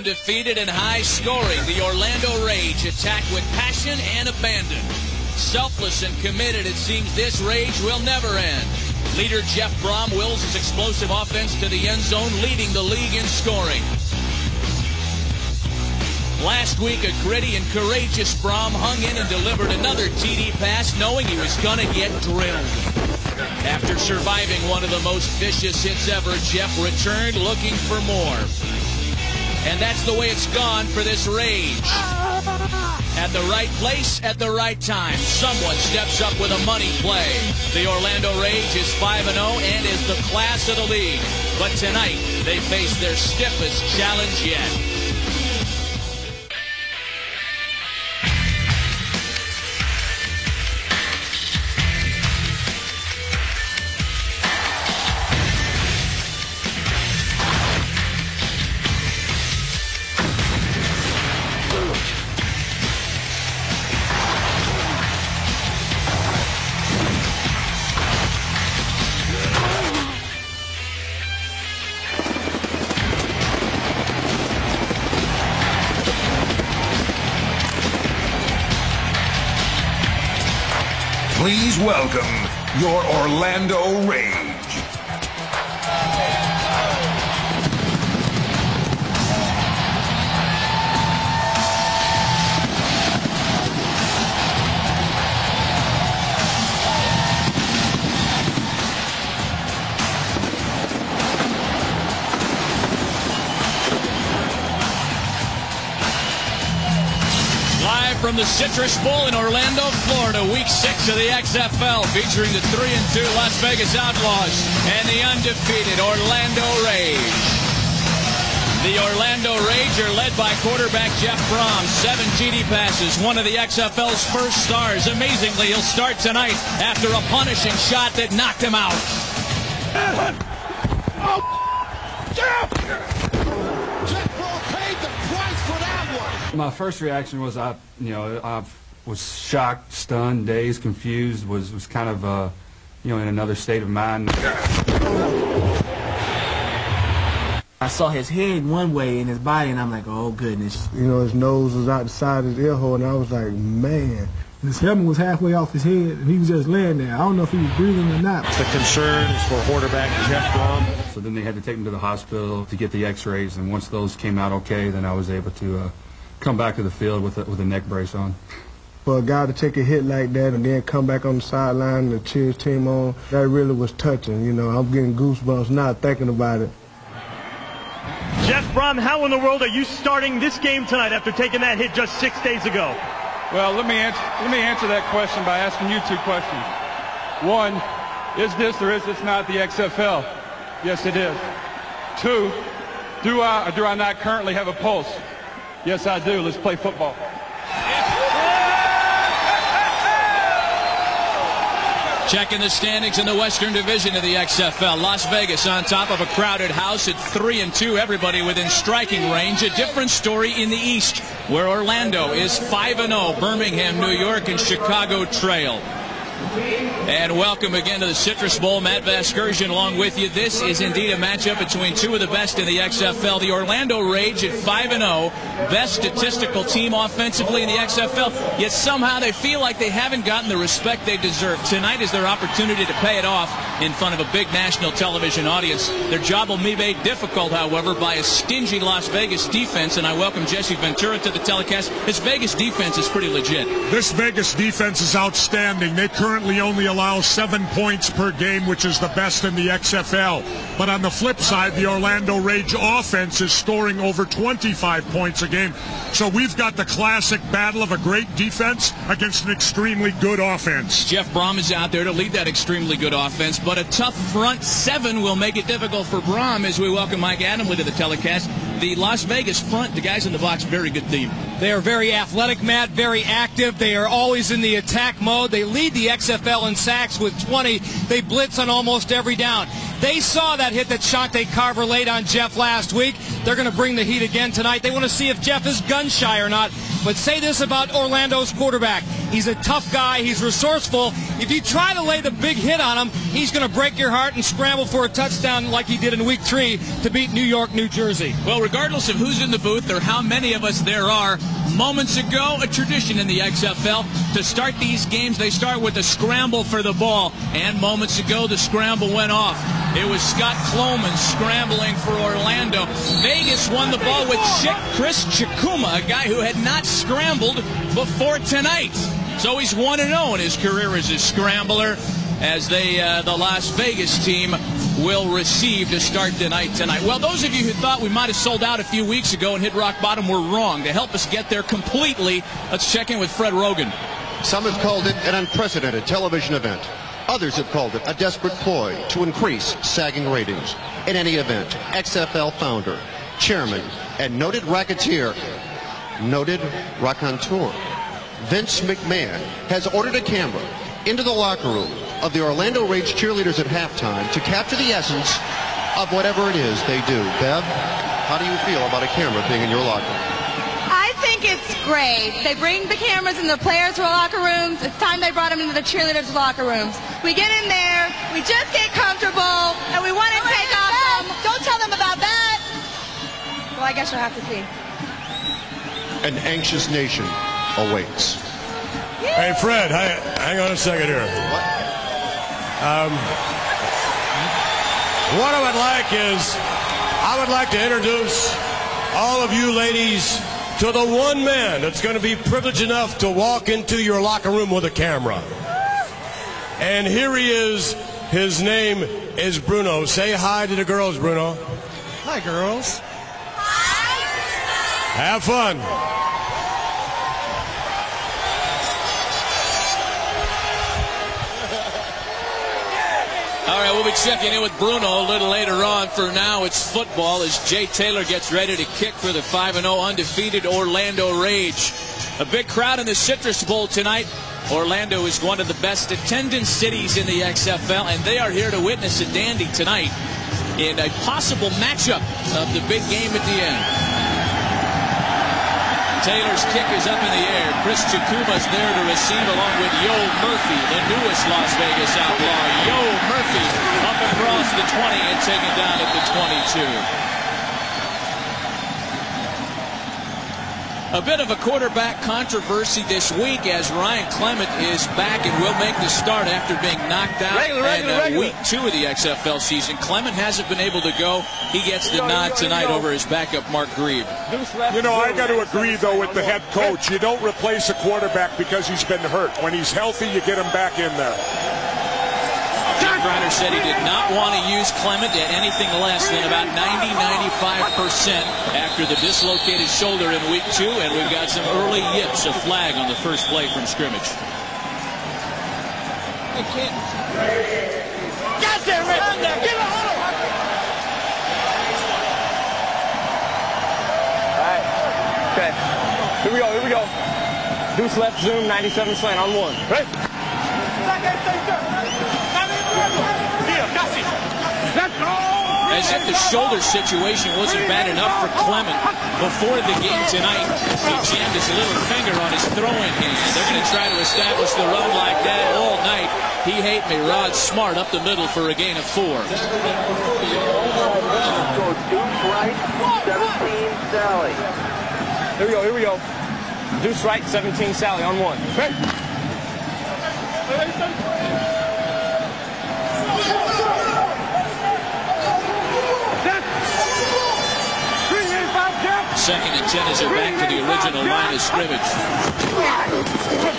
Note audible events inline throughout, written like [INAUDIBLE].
Undefeated and high scoring, the Orlando Rage attack with passion and abandon. Selfless and committed, it seems this rage will never end. Leader Jeff Brohm wills his explosive offense to the end zone, leading the league in scoring. Last week, a gritty and courageous Brohm hung in and delivered another TD pass, knowing he was going to get drilled. After surviving one of the most vicious hits ever, Jeff returned looking for more. And that's the way it's gone for this rage. At the right place, at the right time, someone steps up with a money play. The Orlando Rage is 5-0 and is the class of the league. But tonight, they face their stiffest challenge yet. Your Orlando Rage. Live from the Citrus Bowl in of the XFL, featuring the 3 and 2 Las Vegas Outlaws and the undefeated Orlando Rage. The Orlando Rage are led by quarterback Jeff Brohm. Seven TD passes, one of the XFL's first stars. Amazingly, he'll start tonight after a punishing shot that knocked him out. My first reaction was I, you know, I was shocked, stunned, dazed, confused. Was was kind of, uh, you know, in another state of mind. I saw his head one way and his body, and I'm like, oh goodness. You know, his nose was out the side of his ear hole, and I was like, man. His helmet was halfway off his head, and he was just laying there. I don't know if he was breathing or not. The concern is for quarterback Jeff Brohm. So then they had to take him to the hospital to get the X-rays, and once those came out okay, then I was able to uh, come back to the field with a, with a neck brace on. For a guy to take a hit like that and then come back on the sideline and cheer his team on, that really was touching. You know, I'm getting goosebumps now thinking about it. Jeff Brohm, how in the world are you starting this game tonight after taking that hit just six days ago? Well, let me answer, let me answer that question by asking you two questions. One, is this or is this not the XFL? Yes, it is. Two, do I or do I not currently have a pulse? Yes, I do. Let's play football. Checking the standings in the Western Division of the XFL. Las Vegas on top of a crowded house at 3 and 2. Everybody within striking range. A different story in the East, where Orlando is 5 and 0. Birmingham, New York, and Chicago trail. And welcome again to the Citrus Bowl. Matt Vasgersian along with you. This is indeed a matchup between two of the best in the XFL. The Orlando Rage at 5 and 0, best statistical team offensively in the XFL. Yet somehow they feel like they haven't gotten the respect they deserve. Tonight is their opportunity to pay it off in front of a big national television audience. Their job will be made difficult, however, by a stingy Las Vegas defense. And I welcome Jesse Ventura to the telecast. This Vegas defense is pretty legit. This Vegas defense is outstanding. They currently only allow seven points per game, which is the best in the XFL. But on the flip side, the Orlando Rage offense is scoring over 25 points a game. So we've got the classic battle of a great defense against an extremely good offense. Jeff Brohm is out there to lead that extremely good offense, but a tough front seven will make it difficult for Brohm as we welcome Mike Adamle to the telecast. The Las Vegas front, the guys in the box, very good team. They are very athletic, Matt, very active. They are always in the attack mode. They lead the XFL in sacks with 20. They blitz on almost every down. They saw that hit that Shante Carver laid on Jeff last week. They're going to bring the heat again tonight. They want to see if Jeff is gun shy or not. But say this about Orlando's quarterback. He's a tough guy. He's resourceful. If you try to lay the big hit on him, he's going to break your heart and scramble for a touchdown like he did in week three to beat New York, New Jersey. Well, regardless of who's in the booth or how many of us there are, moments ago, a tradition in the XFL. To start these games, they start with a scramble for the ball. And moments ago, the scramble went off. It was Scott Kloman scrambling for Orlando. Vegas won the ball with Chris Chukwuma, a guy who had not scrambled before tonight. So he's 1 0 in his career as a scrambler as they uh, the Las Vegas team will receive to start the night tonight. Well, those of you who thought we might have sold out a few weeks ago and hit rock bottom were wrong. To help us get there completely, let's check in with Fred Roggin. Some have called it an unprecedented television event. Others have called it a desperate ploy to increase sagging ratings. In any event, XFL founder, chairman, and noted racketeer, noted raconteur, Vince McMahon has ordered a camera into the locker room of the Orlando Rage cheerleaders at halftime to capture the essence of whatever it is they do. Bev, how do you feel about a camera being in your locker room? I think it's great. They bring the cameras in the players' locker rooms. It's time they brought them into the cheerleaders' locker rooms. We get in there, we just get comfortable, and we want to take off them. Don't tell them about that. Well, I guess you'll have to see. An anxious nation awaits. Hey, Fred, hang on a second here. Um, what I would like is, I would like to introduce all of you ladies to the one man that's going to be privileged enough to walk into your locker room with a camera. And here he is. His name is Bruno. Say hi to the girls, Bruno. Hi, girls. Hi. Have fun. All right, we'll be checking in with Bruno a little later on. For now, it's football as Jay Taylor gets ready to kick for the 5 0 undefeated Orlando Rage. A big crowd in the Citrus Bowl tonight. Orlando is one of the best attendance cities in the XFL, and they are here to witness a dandy tonight in a possible matchup of the big game at the end. Taylor's kick is up in the air. Chris Chukwuma's there to receive along with Yo Murphy, the newest Las Vegas outlaw. Yo Murphy up across the 20 and taken down at the 22. A bit of a quarterback controversy this week as Ryan Clement is back and will make the start after being knocked out regular, regular, in uh, regular. week two of the XFL season. Clement hasn't been able to go. He gets the nod tonight over his backup Mark Grieve. You know, I got to agree, though, with the head coach. You don't replace a quarterback because he's been hurt. When he's healthy, you get him back in there. Jim Criner said he did not want to use Clement at anything less than about 90-95% after the dislocated shoulder in week two, and we've got some early yips, a flag on the first play from scrimmage. God damn it! Give it Alright. Okay. Here we go, here we go. Deuce left, zoom, 97 slant on one. Right? As if the shoulder situation wasn't bad enough for Clement before the game tonight. He jammed his little finger on his throwing hand. They're going to try to establish the run like that all night. He hate me. Rod Smart up the middle for a gain of four. right, 17 Sally. Here we go, here we go. Deuce right, 17 Sally on one. Right? Second and ten as they're back to the original line of scrimmage.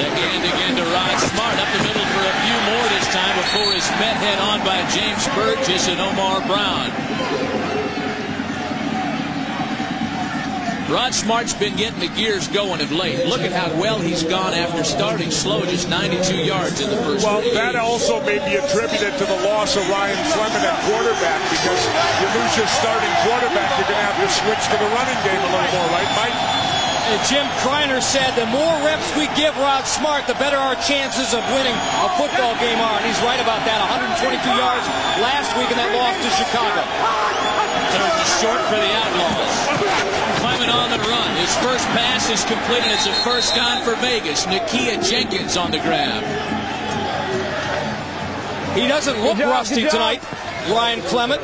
Again, again to Rod Smart up the middle for a few more this time before his met head on by James Burgess and Omar Brown. Rod Smart's been getting the gears going of late. Look at how well he's gone after starting slow, just 92 yards in the first Well, three that also may be attributed to the loss of Ryan Clement at quarterback because you lose your starting quarterback, you're going to have to switch to the running game a little more, right, Mike? And Jim Criner said the more reps we give Rod Smart, the better our chances of winning a football game are. And he's right about that. 122 yards last week in that loss to Chicago. Throws it short for the Outlaws. On the run. His first pass is completed. It's a first down for Vegas. Nakia Jenkins on the grab. He doesn't look rusty tonight. Ryan Clement.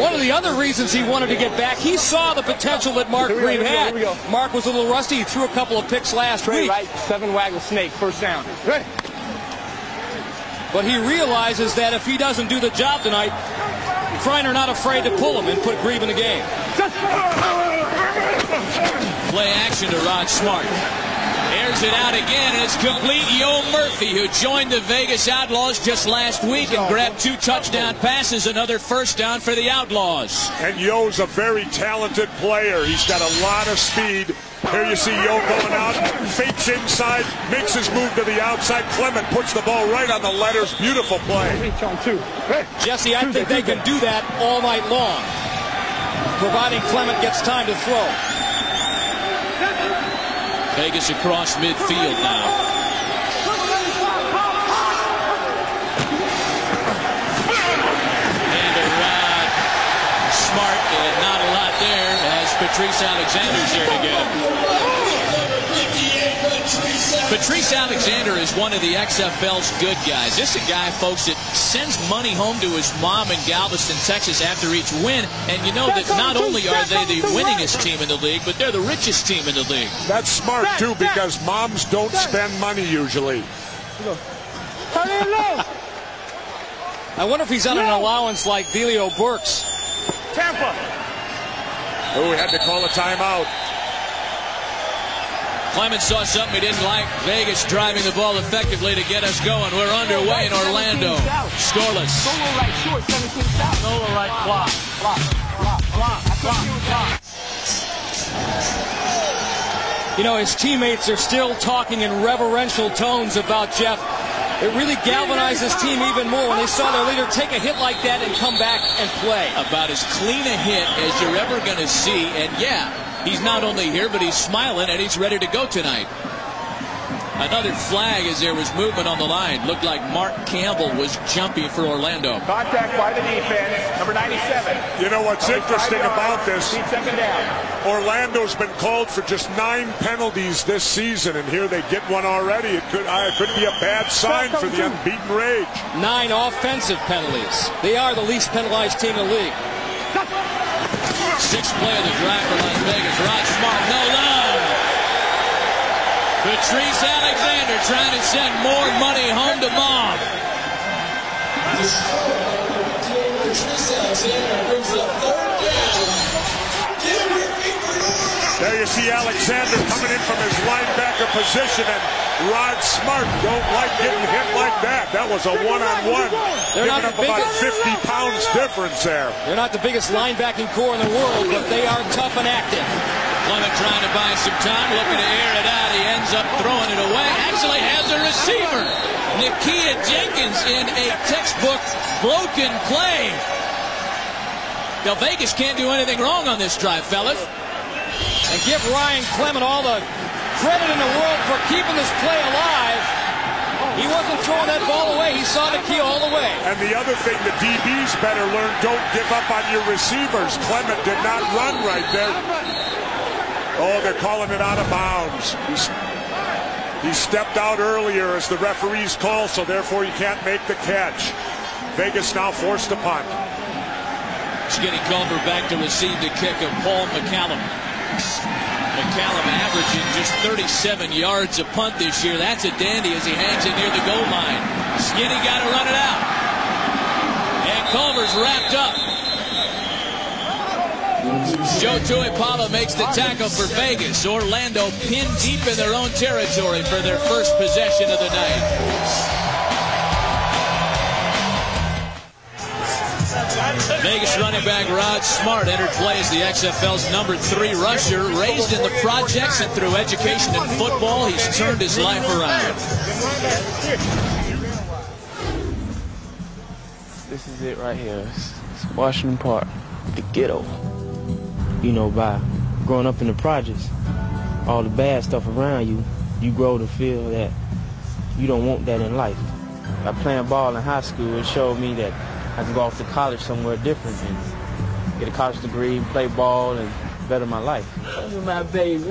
One of the other reasons he wanted to get back, he saw the potential that Mark go, Green here we go, had. we go. Mark was a little rusty. He threw a couple of picks last Straight week. right, seven waggle snake, first down. But he realizes that if he doesn't do the job tonight, Criner not afraid to pull him and put Grieve in the game. Play action to Rod Smart. Airs it out again, and it's complete. Yo Murphy, who joined the Vegas Outlaws just last week and grabbed two touchdown passes, another first down for the Outlaws. And Yo's a very talented player. He's got a lot of speed. Here you see Yo going out, fakes inside, makes his move to the outside. Clement puts the ball right on the letters. Beautiful play. On two. Jesse, I think they can do that all night long, providing Clement gets time to throw. Vegas across midfield now. And a Rod Smart, and not a lot there as Patrice Alexander's there to get him. Patrice Alexander is one of the XFL's good guys. This is a guy, folks, that sends money home to his mom in Galveston, Texas after each win. And you know that not only are they the winningest team in the league, but they're the richest team in the league. That's smart, too, because moms don't spend money usually. Turn it low. I wonder if he's on an allowance like Diallo Burks. Tampa. Oh, we had to call a timeout. Clement saw something he didn't like. Vegas driving the ball effectively to get us going. We're underway in Orlando. Scoreless. Solo right, short, 17 south. Solo right, block. Block. Block. Block. Block. Block. You know, his teammates are still talking in reverential tones about Jeff. It really galvanized his team even more when they saw their leader take a hit like that and come back and play. About as clean a hit as you're ever going to see. And yeah, he's not only here, but he's smiling and he's ready to go tonight. Another flag as there was movement on the line. Looked like Mark Campbell was jumping for Orlando. Contact by the defense, number 97. You know what's Only interesting about yards, this? second down. Orlando's been called for just nine penalties this season, and here they get one already. It could, uh, it could be a bad sign for the unbeaten Rage. Nine offensive penalties. They are the least penalized team in the league. Sixth play of the drive for Las Vegas. Rod Smart, no love. Patrice Alexander trying to send more money home to mom. There you see Alexander coming in from his linebacker position, and Rod Smart don't like getting hit like that. That was a one-on-one, They're giving not up the about 50 pounds difference there. They're not the biggest linebacking core in the world, but they are tough and active. Clement trying to buy some time, looking to air it out. He ends up throwing it away. Actually has a receiver. Nakia Jenkins in a textbook broken play. Now Vegas can't do anything wrong on this drive, fellas. And give Ryan Clement all the credit in the world for keeping this play alive. He wasn't throwing that ball away. He saw the key all the way. And the other thing the DBs better learn, don't give up on your receivers. Clement did not run right there. Oh, they're calling it out of bounds. He's, he stepped out earlier as the referees call, so therefore he can't make the catch. Vegas now forced to punt. Skinny Culver back to receive the kick of Paul McCallum. McCallum averaging just 37 yards a punt this year. That's a dandy as he hangs it near the goal line. Skinny got to run it out. And Culver's wrapped up. Joe Tuipala makes the tackle for Vegas. Orlando pinned deep in their own territory for their first possession of the night. Vegas running back Rod Smart entered play as the XFL's number three rusher. Raised in the projects and through education and football, he's turned his life around. This is it right here. It's, Washington Park, the ghetto. You know, by growing up in the projects, all the bad stuff around you, you grow to feel that you don't want that in life. By playing ball in high school, it showed me that I can go off to college somewhere different and get a college degree, play ball, and better my life. My baby.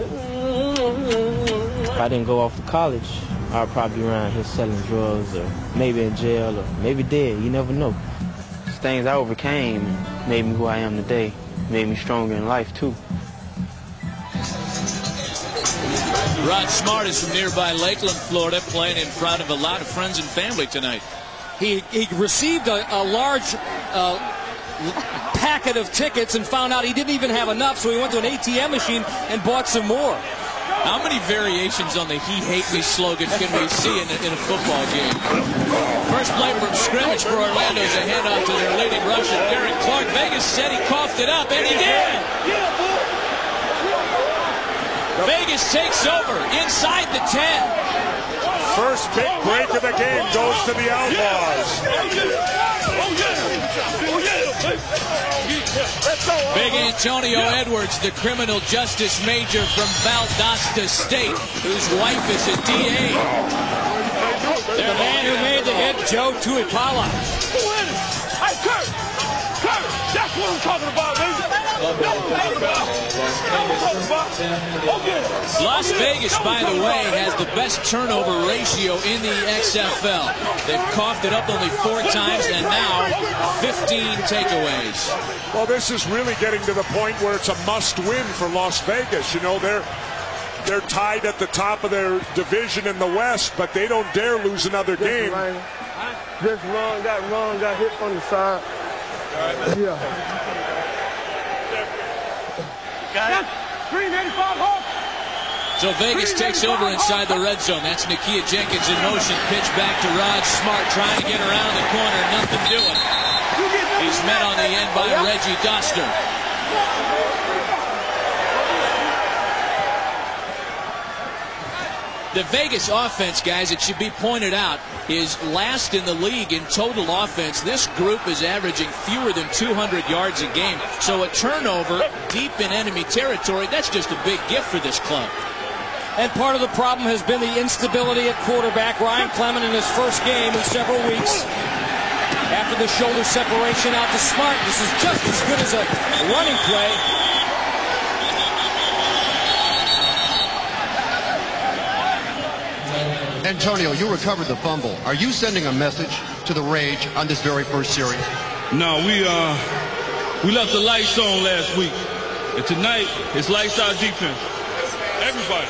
If I didn't go off to college, I'd probably be around here selling drugs or maybe in jail or maybe dead. You never know. These things I overcame made me who I am today, made me stronger in life too. Rod Smart is from nearby Lakeland, Florida, playing in front of a lot of friends and family tonight. He, he received a, a large uh, packet of tickets and found out he didn't even have enough, so he went to an ATM machine and bought some more. How many variations on the He Hate Me slogan can we see in a, in a football game? First play from scrimmage for Orlando is a handoff to their leading rusher, Derek Clark. Vegas said he coughed it up, and he did! Vegas takes over inside the 10. First big break of the game goes to the Outlaws. Big Antonio Edwards, the criminal justice major from Valdosta State, whose wife is a DA. The man who made the hit, Joe Tuipala. Hey, Kurt! Kurt! That's what I'm talking about, baby! Las Vegas, by the way, has the best turnover ratio in the XFL. They've coughed it up only four times and now 15 takeaways. Well, this is really getting to the point where it's a must-win for Las Vegas. You know, they're they're tied at the top of their division in the West, but they don't dare lose another game. Just run, got run, got hit from the side. Yeah. Got it. 385 Hawk. So Vegas takes over inside the red zone. That's Nakia Jenkins in motion. Pitch back to Rod Smart trying to get around the corner. Nothing doing. He's met on the end by Reggie Doster. The Vegas offense, guys, it should be pointed out, is last in the league in total offense. This group is averaging fewer than 200 yards a game. So a turnover deep in enemy territory, that's just a big gift for this club. And part of the problem has been the instability at quarterback. Ryan Clement in his first game in several weeks. After the shoulder separation out to Smart, this is just as good as a running play. Antonio, you recovered the fumble. Are you sending a message to the Rage on this very first series? No, we uh we left the lights on last week. And tonight it's lights out defense. Everybody.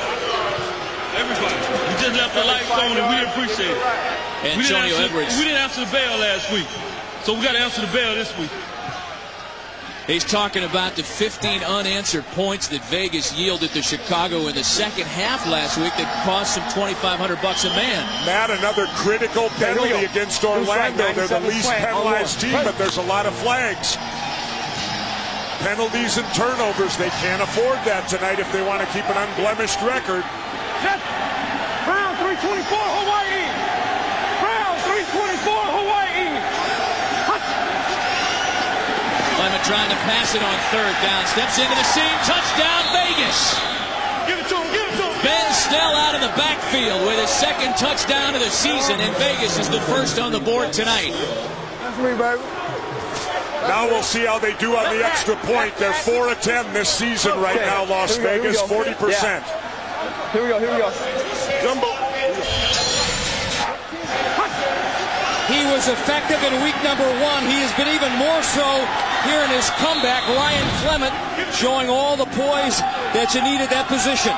Everybody. We just left the lights on and we appreciate it. we didn't, Antonio answer, Edwards. we didn't answer the bell last week. So we gotta answer the bell this week. He's talking about the 15 unanswered points that Vegas yielded to Chicago in the second half last week that cost them 2,500 bucks a man. Matt, another critical penalty against Orlando. They're the least penalized oh, team, but there's a lot of flags. Penalties and turnovers. They can't afford that tonight if they want to keep an unblemished record. Brown 324 Hawaii. Brown 324 Hawaii. Clement trying to pass it on third down. Steps into the seam. Touchdown, Vegas. Give it to him. Give it to him. Ben Snell out of the backfield with his second touchdown of the season, and Vegas is the first on the board tonight. That's me, baby. Now we'll see how they do on the extra point. They're 4 of 10 this season right now, Las Here go, Vegas, go. 40%. Here we go, here we go. Jumbo. He was effective in week number one. He has been even more so here in his comeback. Ryan Clement showing all the poise that you need at that position.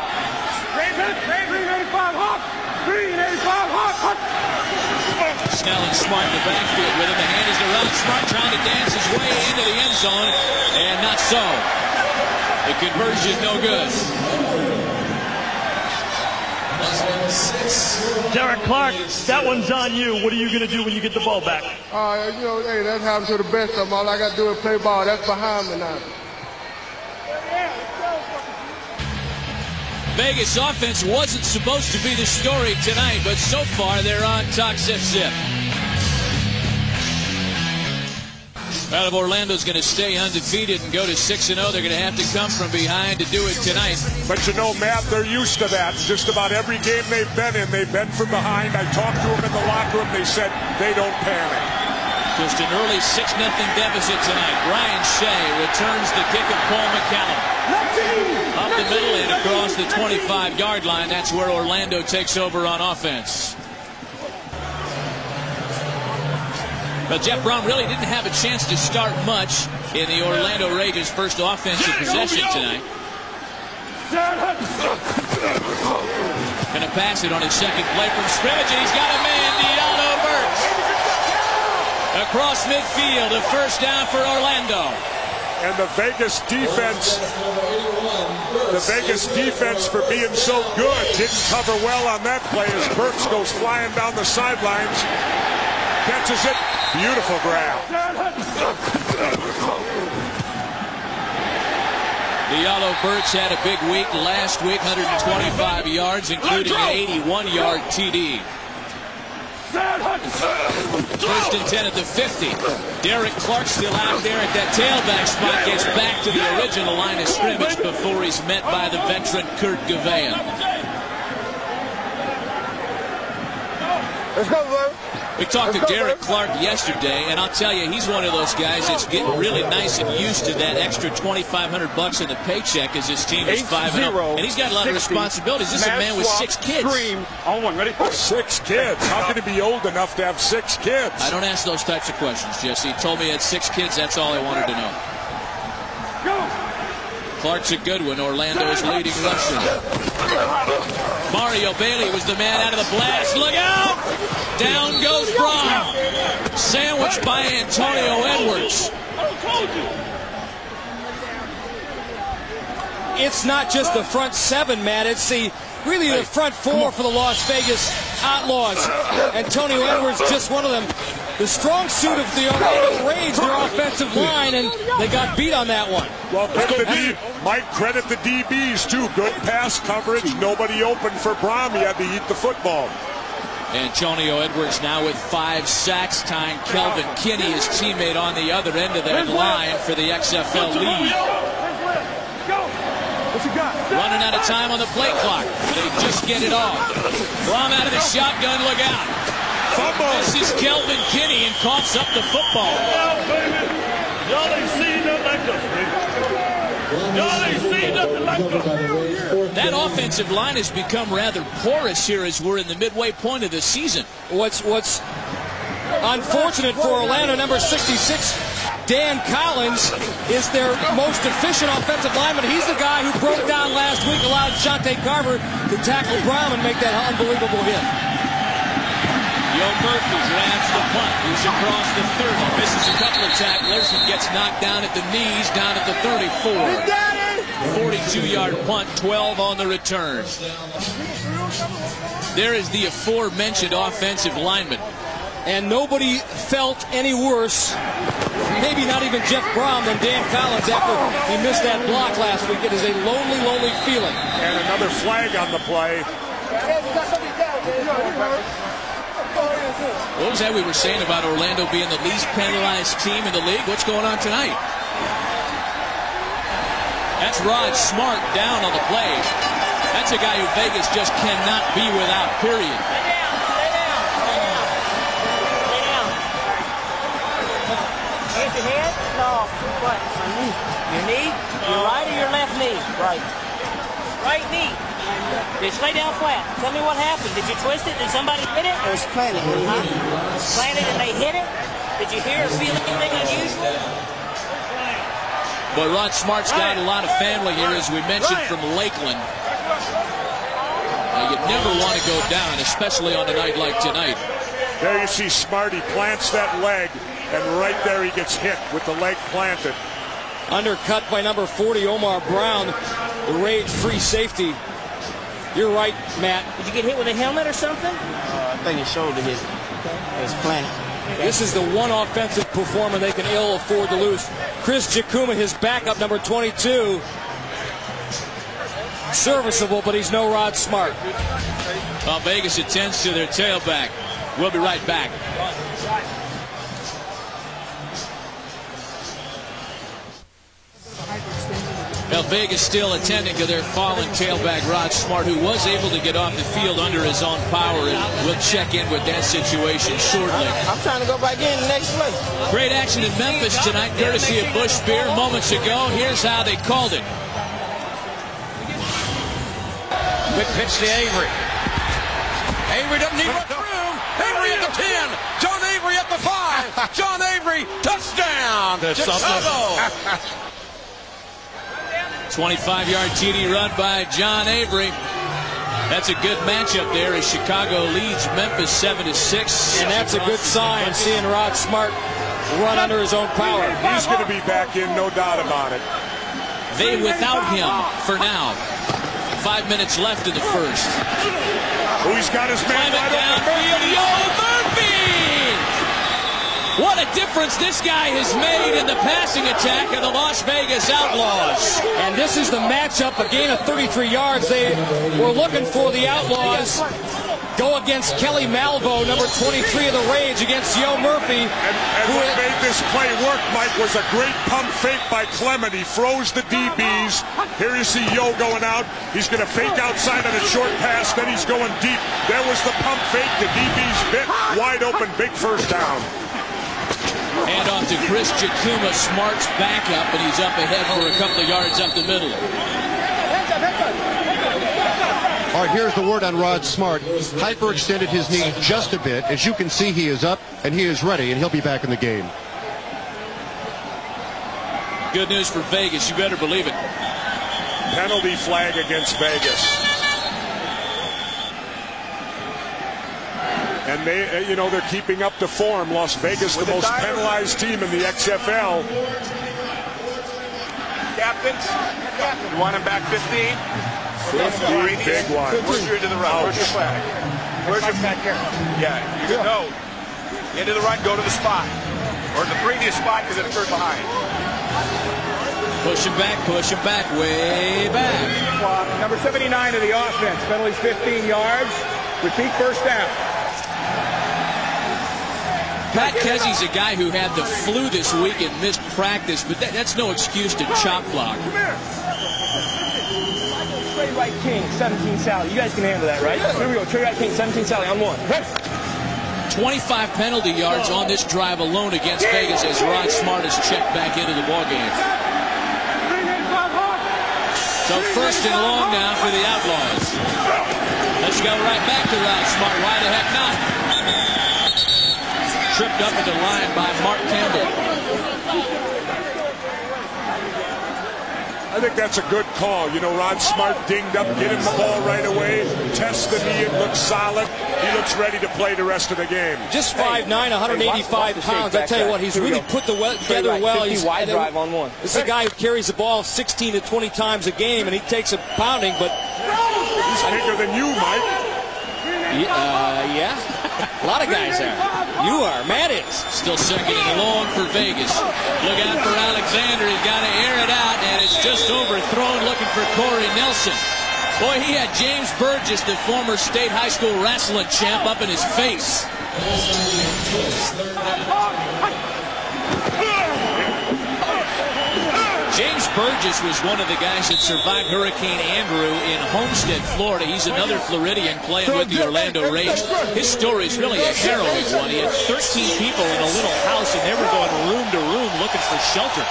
385 Hawk. 385 Hawk. Snell and Smart in the backfield with him. The hand is to Rod Smart trying to dance his way into the end zone, and not so. The conversion is no good. Derek Clark, that one's on you. What are you going to do when you get the ball back? Uh, you know, hey, that happens to the best of them. All I got to do is play ball. That's behind me now. Vegas offense wasn't supposed to be the story tonight, but so far they're on top zip Well, if Orlando's going to stay undefeated and go to 6 0, they're going to have to come from behind to do it tonight. But you know, Matt, they're used to that. Just about every game they've been in, they've been from behind. I talked to them in the locker room. They said they don't panic. Just an early 6-0 deficit tonight. Brian Shea returns the kick of Paul McCallum. Up the middle and across the 25-yard line. That's where Orlando takes over on offense. But Jeff Brohm really didn't have a chance to start much in the Orlando Rage's first offensive possession tonight. To pass it on his second play from scrimmage, and he's got a man, Diallo Burks. Across midfield, a first down for Orlando. And the Vegas defense, the Vegas defense for being so good didn't cover well on that play as Burks goes flying down the sidelines, catches it, beautiful grab. Diallo Burks had a big week last week, 125 yards, including an 81-yard TD. First and 10 at the 50. Derek Clark still out there at that tailback spot. Gets back to the original line of scrimmage before he's met by the veteran Kurt Gavayan. Let's go, bro. We talked to Derek [LAUGHS] Clark yesterday, and I'll tell you, he's one of those guys that's getting really nice and used to that extra 2,500 bucks in the paycheck as his team is 5 0. And he's got a lot of responsibilities. This is a man with six kids. Scream. On one, ready? Oh, six kids. How can he be old enough to have six kids? I don't ask those types of questions, Jesse. He told me he had six kids. That's all I wanted to know. Clark's a good one. Orlando's leading rusher. Mario Bailey was the man out of the blast. Look out! Down goes Brown. Sandwiched by Antonio Edwards. It's not just the front seven, Matt. It's the really the front four for the Las Vegas Outlaws. Antonio Edwards, just one of them. The strong suit of the Orlando Rage, their offensive line, and they got beat on that one. Well, give the D, Mike credit the DBs too. Good pass coverage. Nobody open for Brohm. He had to eat the football. Antonio Edwards now with five sacks, tying Kelvin Kinney, his teammate, on the other end of that line for the XFL lead. Running out of time on the play clock. They just get it off. Brohm out of the shotgun. Look out. Fumble. This is Kelvin Kinney and coughs up the football. Y'all ain't seen nothing like this, Y'all ain't seen nothing like this. That offensive line has become rather porous here as we're in the midway point of the season. What's what's unfortunate for Orlando, number 66, Dan Collins, is their most efficient offensive lineman. He's the guy who broke down last week, allowed Shante Carver to tackle Brown and make that unbelievable hit. Yo Murphy grabs the punt. He's across the 30. Misses a couple of tacklers and gets knocked down at the knees, down at the 34. 42-yard punt, 12 on the return. There is the aforementioned offensive lineman. And nobody felt any worse, maybe not even Jeff Brohm, than Dan Collins after he missed that block last week. It is a lonely, lonely feeling. And another flag on the play. What was that we were saying about Orlando being the least penalized team in the league? What's going on tonight? That's Rod Smart down on the play. That's a guy who Vegas just cannot be without, period. Your head? No. What? My knee. Your knee? Your right or your left knee? Right. Right knee. Just lay down flat. Tell me what happened. Did you twist it? Did somebody hit it? It was planted. Huh? Planted and they hit it? Did you hear or feel anything unusual? But Rod Smart's got a lot of family here, as we mentioned, from Lakeland. Now, you never want to go down, especially on a night like tonight. There you see Smart. He plants that leg, and right there he gets hit with the leg planted. Undercut by number 40, Omar Brown, the Rage free safety. You're right, Matt. Did you get hit with a helmet or something? Uh, I think his shoulder hit. It was planted. This is the one offensive performer they can ill afford to lose. Chris Chukwuma, his backup, number 22. Serviceable, but he's no Rod Smart. Well, Vegas attends to their tailback. We'll be right back. Now Vegas still attending to their fallen tailback Rod Smart, who was able to get off the field under his own power, and we'll check in with that situation shortly. I'm, trying to go back in the next play. Great action in Memphis tonight, courtesy of Bush Beer moments ago. Here's how they called it. Quick pitch to Avery. Avery doesn't need much room. Avery at the 10. John Avery at the 5. [LAUGHS] John Avery, touchdown. Chicago. [LAUGHS] 25 yard TD run by John Avery. That's a good matchup there as Chicago leads Memphis 7 to 6. And that's a good sign seeing Rod Smart run under his own power. He's going to be back in, no doubt about it. They without him for now. Five minutes left in the first. Oh, he's got his man Climbing right down. Murphy. Murphy! What a difference this guy has made in the passing attack of the Las Vegas Outlaws. And this is the matchup, a gain of 33 yards. They were looking for the Outlaws. Go against Kelly Malvo, number 23 of the Rage, against Yo Murphy. And, and what made this play work, Mike, was a great pump fake by Clement. He froze the DBs. Here you see Yo going out. He's going to fake outside on a short pass. Then he's going deep. There was the pump fake. The DBs bit wide open. Big first down. Hand off to Chris Chukwuma, Smart's backup, and he's up ahead for a couple of yards up the middle. All right, here's the word on Rod Smart. Hyperextended his knee just a bit. As you can see, he is up and he is ready, and he'll be back in the game. Good news for Vegas. You better believe it. Penalty flag against Vegas. And they, uh, you know, they're keeping up the form. Las Vegas, the most penalized team in the XFL. Captain, you want him back 15? 15, big one. Where's your into the run? Where's your flag? Where's your back here? Yeah, you go into the run, go to the spot. Or the previous spot because it occurred behind. Push him back, push him back, way back. Number 79 of the offense, penalties 15 yards. Repeat first down. Pat Kesey's a guy who had the flu this week and missed practice, but that, that's no excuse to chop block. Trey Wright King, 17 Sally. You guys can handle that, right? Here we go. Trey Wright King, 17 Sally on one. 25 penalty yards on this drive alone against Vegas as Rod Smart is checked back into the ballgame. So first and long now for the Outlaws. Let's go right back to Rod Smart. Why the heck not? Tripped up at the line by Mark Campbell. I think that's a good call. You know, Rod Smart dinged up, get him the ball right away, test the knee, it looks solid. He looks ready to play the rest of the game. Just 5'9", 185 pounds. I tell you what, he's really put the well, together well. He's wide drive on one. This is a guy who carries the ball 16 to 20 times a game, and he takes a pounding, but he's bigger than you, Mike. Yeah, uh, yeah. A lot of guys are. You are. Matt is. Still second and long for Vegas. Look out for Alexander. He's got to air it out, and it's just overthrown looking for Corey Nelson. Boy, he had James Burgess, the former state high school wrestling champ, up in his face. James Burgess was one of the guys that survived Hurricane Andrew in Homestead, Florida. He's another Floridian playing with the Orlando Rage. His story is really a harrowing one. He had 13 people in a little house, and they were going room to room looking for shelter.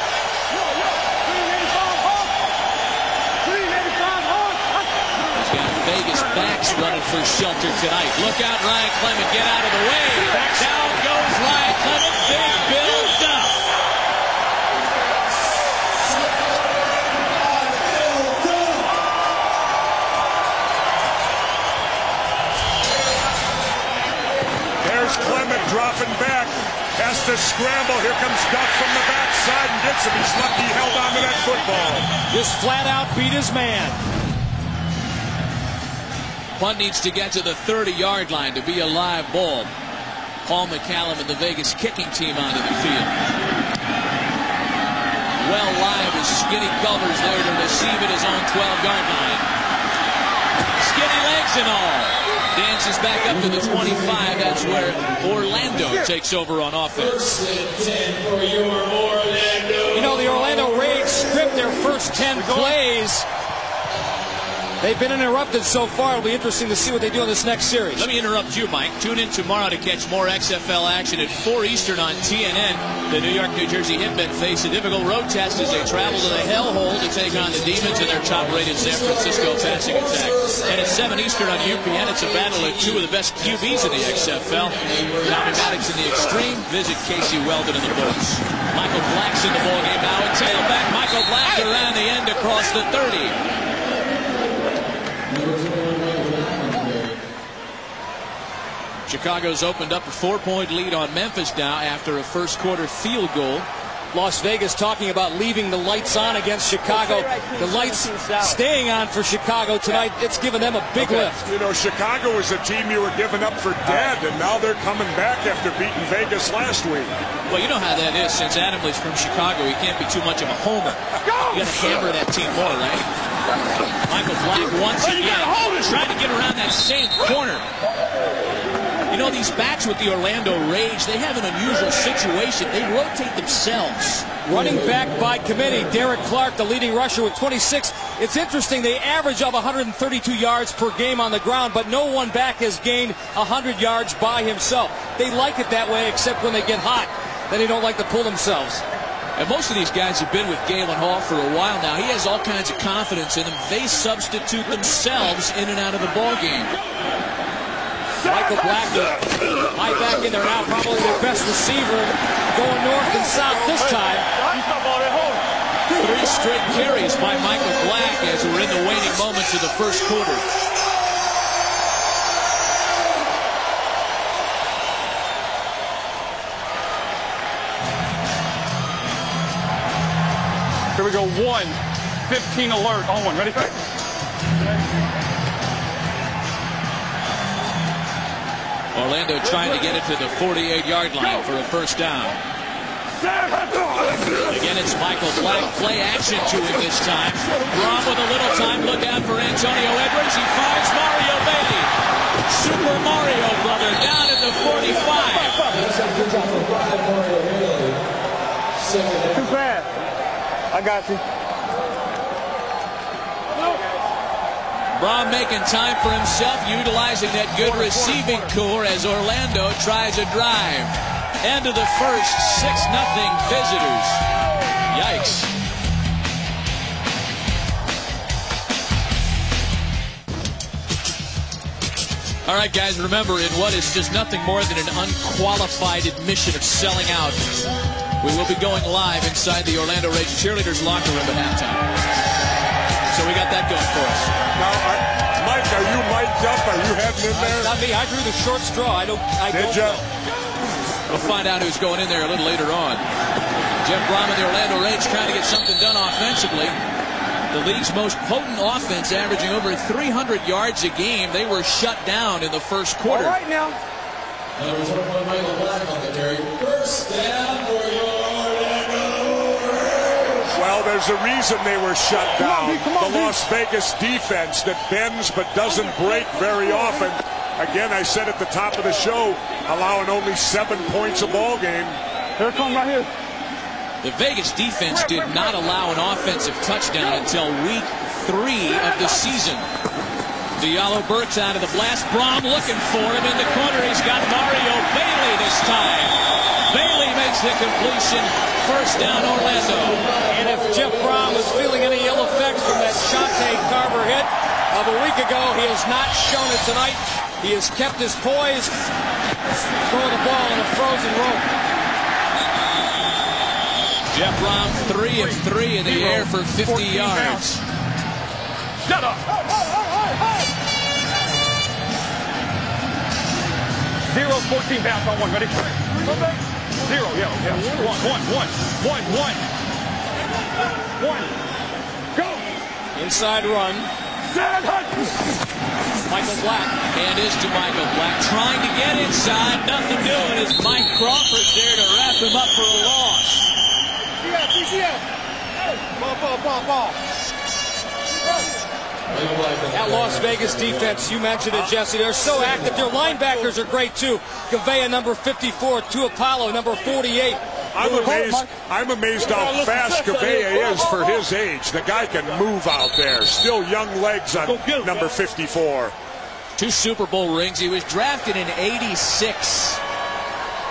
Vegas backs running for shelter tonight. Look out, Ryan Clement. Get out of the way. Down goes Ryan Clement. Big Dropping back. Has to scramble. Here comes Duff from the backside and gets him. He's lucky he held on to that football. Just flat out beat his man. Punt needs to get to the 30-yard line to be a live ball. Paul McCallum and the Vegas kicking team onto the field. Well live as Skinny Culver's there to receive it his own 12-yard line. Skinny legs and all. Dances back up to the 25. That's where Orlando takes over on offense. You know, the Orlando Rage script their first 10 plays. They've been interrupted so far. It'll be interesting to see what they do in this next series. Let me interrupt you, Mike. Tune in tomorrow to catch more XFL action at 4 Eastern on TNN. The New York, New Jersey Hitmen face a difficult road test as they travel to the hellhole to take on the Demons and their top-rated San Francisco passing attack. And at 7 Eastern on UPN, it's a battle of two of the best QBs in the XFL. Tommy Maddox in the extreme. Visit Casey Weldon in the Bulls. Michael Black's in the ballgame now. And tailback Michael Black around the end across the 30. Chicago's opened up a four-point lead on Memphis now after a first-quarter field goal. Las Vegas talking about leaving the lights on against Chicago. The lights staying on for Chicago tonight. It's given them a big Okay. lift. You know, Chicago was a team you were giving up for dead, and now they're coming back after beating Vegas last week. Well, you know how that is. Since Adamle's from Chicago, he can't be too much of a homer. You got to hammer that team more, right? Michael Black once again trying to get around that same corner. You know, these backs with the Orlando Rage, they have an unusual situation. They rotate themselves. Running back by committee, Derek Clark, the leading rusher with 26. It's interesting, they average of 132 yards per game on the ground, but no one back has gained 100 yards by himself. They like it that way, except when they get hot. Then they don't like to pull themselves. And most of these guys have been with Galen Hall for a while now. He has all kinds of confidence in them. They substitute themselves in and out of the ball game. Michael Black high back in there now, probably their best receiver going north and south this time. Three straight carries by Michael Black as we're in the waning moments of the first quarter. Here we go. One. 15 alert. On one. Ready? Orlando trying to get it to the 48-yard line for a first down. Again, it's Michael Black. Play action to him this time. Brohm with a little time. Look out for Antonio Edwards. He finds Mario Bailey. Super Mario brother down at the 45. Too fast. I got you. Brohm making time for himself, utilizing that good receiving core as Orlando tries a drive. End of the first, 6 nothing visitors. Yikes. All right, guys, remember, in what is just nothing more than an unqualified admission of selling out, we will be going live inside the Orlando Rage cheerleaders locker room at halftime. So we got that going for us. Now, are, Mike, are you mic'd up? Are you heading in there? Uh, Not me. I drew the short straw. I don't. I Did don't ya? know. We'll find out who's going in there a little later on. Jeff Brohm and the Orlando Rage trying to get something done offensively. The league's most potent offense, averaging over 300 yards a game. They were shut down in the first quarter. All right now. Uh, first Well, there's a reason they were shut Come on, down. On, the B. Las Vegas defense that bends but doesn't break very often. Again, I said at the top of the show, allowing only seven points a ball game. Here come right here. The Vegas defense did not allow an offensive touchdown until week three of the season. Diallo Burks out of the blast. Brohm looking for him in the corner. He's got Mario Bailey this time. Bailey makes the completion. First down, Orlando. And if Jeff Brohm was feeling any ill effects from that Shante Carver hit of a week ago, he has not shown it tonight. He has kept his poise, throwing the ball in a frozen rope. Jeff Brohm, three of three in the air for 50 yards. Shut up. Zero, 14 pounds on one. Ready? Zero, yeah, yeah. One, one, one, one, one. One. Go. Inside run. Michael Black. And is to Michael Black. Trying to get inside. Nothing doing as Mike Crawford's there to wrap him up for a loss. DCF. Hey, ball, ball, ball, ball. That Las Vegas defense, you mentioned it, Jesse. They're so active. Their linebackers are great too. Gouveia, number 54, Tuipala, number 48. I'm amazed. I'm amazed how fast uh, Gouveia is for his age. The guy can move out there. Still young legs on number 54. Two Super Bowl rings. He was drafted in 86.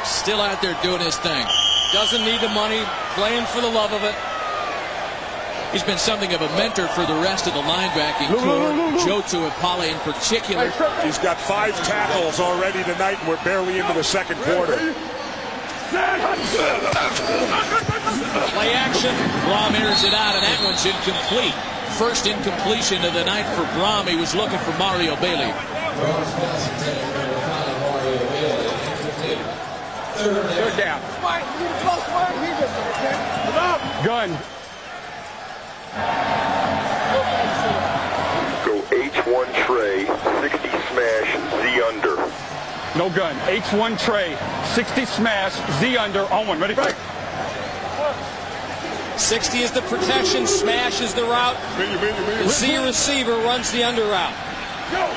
Still out there doing his thing. Doesn't need the money, playing for the love of it. He's been something of a mentor for the rest of the linebacking core. Joe Tuipala in particular. He's got five tackles already tonight, and we're barely into the second quarter. Play action. Brohm airs it out, and that one's incomplete. First incompletion of the night for Brohm. He was looking for Mario Bailey. Third down. Gun. Go H1 tray, 60 smash, Z under. No gun. H1 tray, 60 smash, Z under. On one. Ready? 60 is the protection, smash is the route. The Z receiver runs the under route. Go.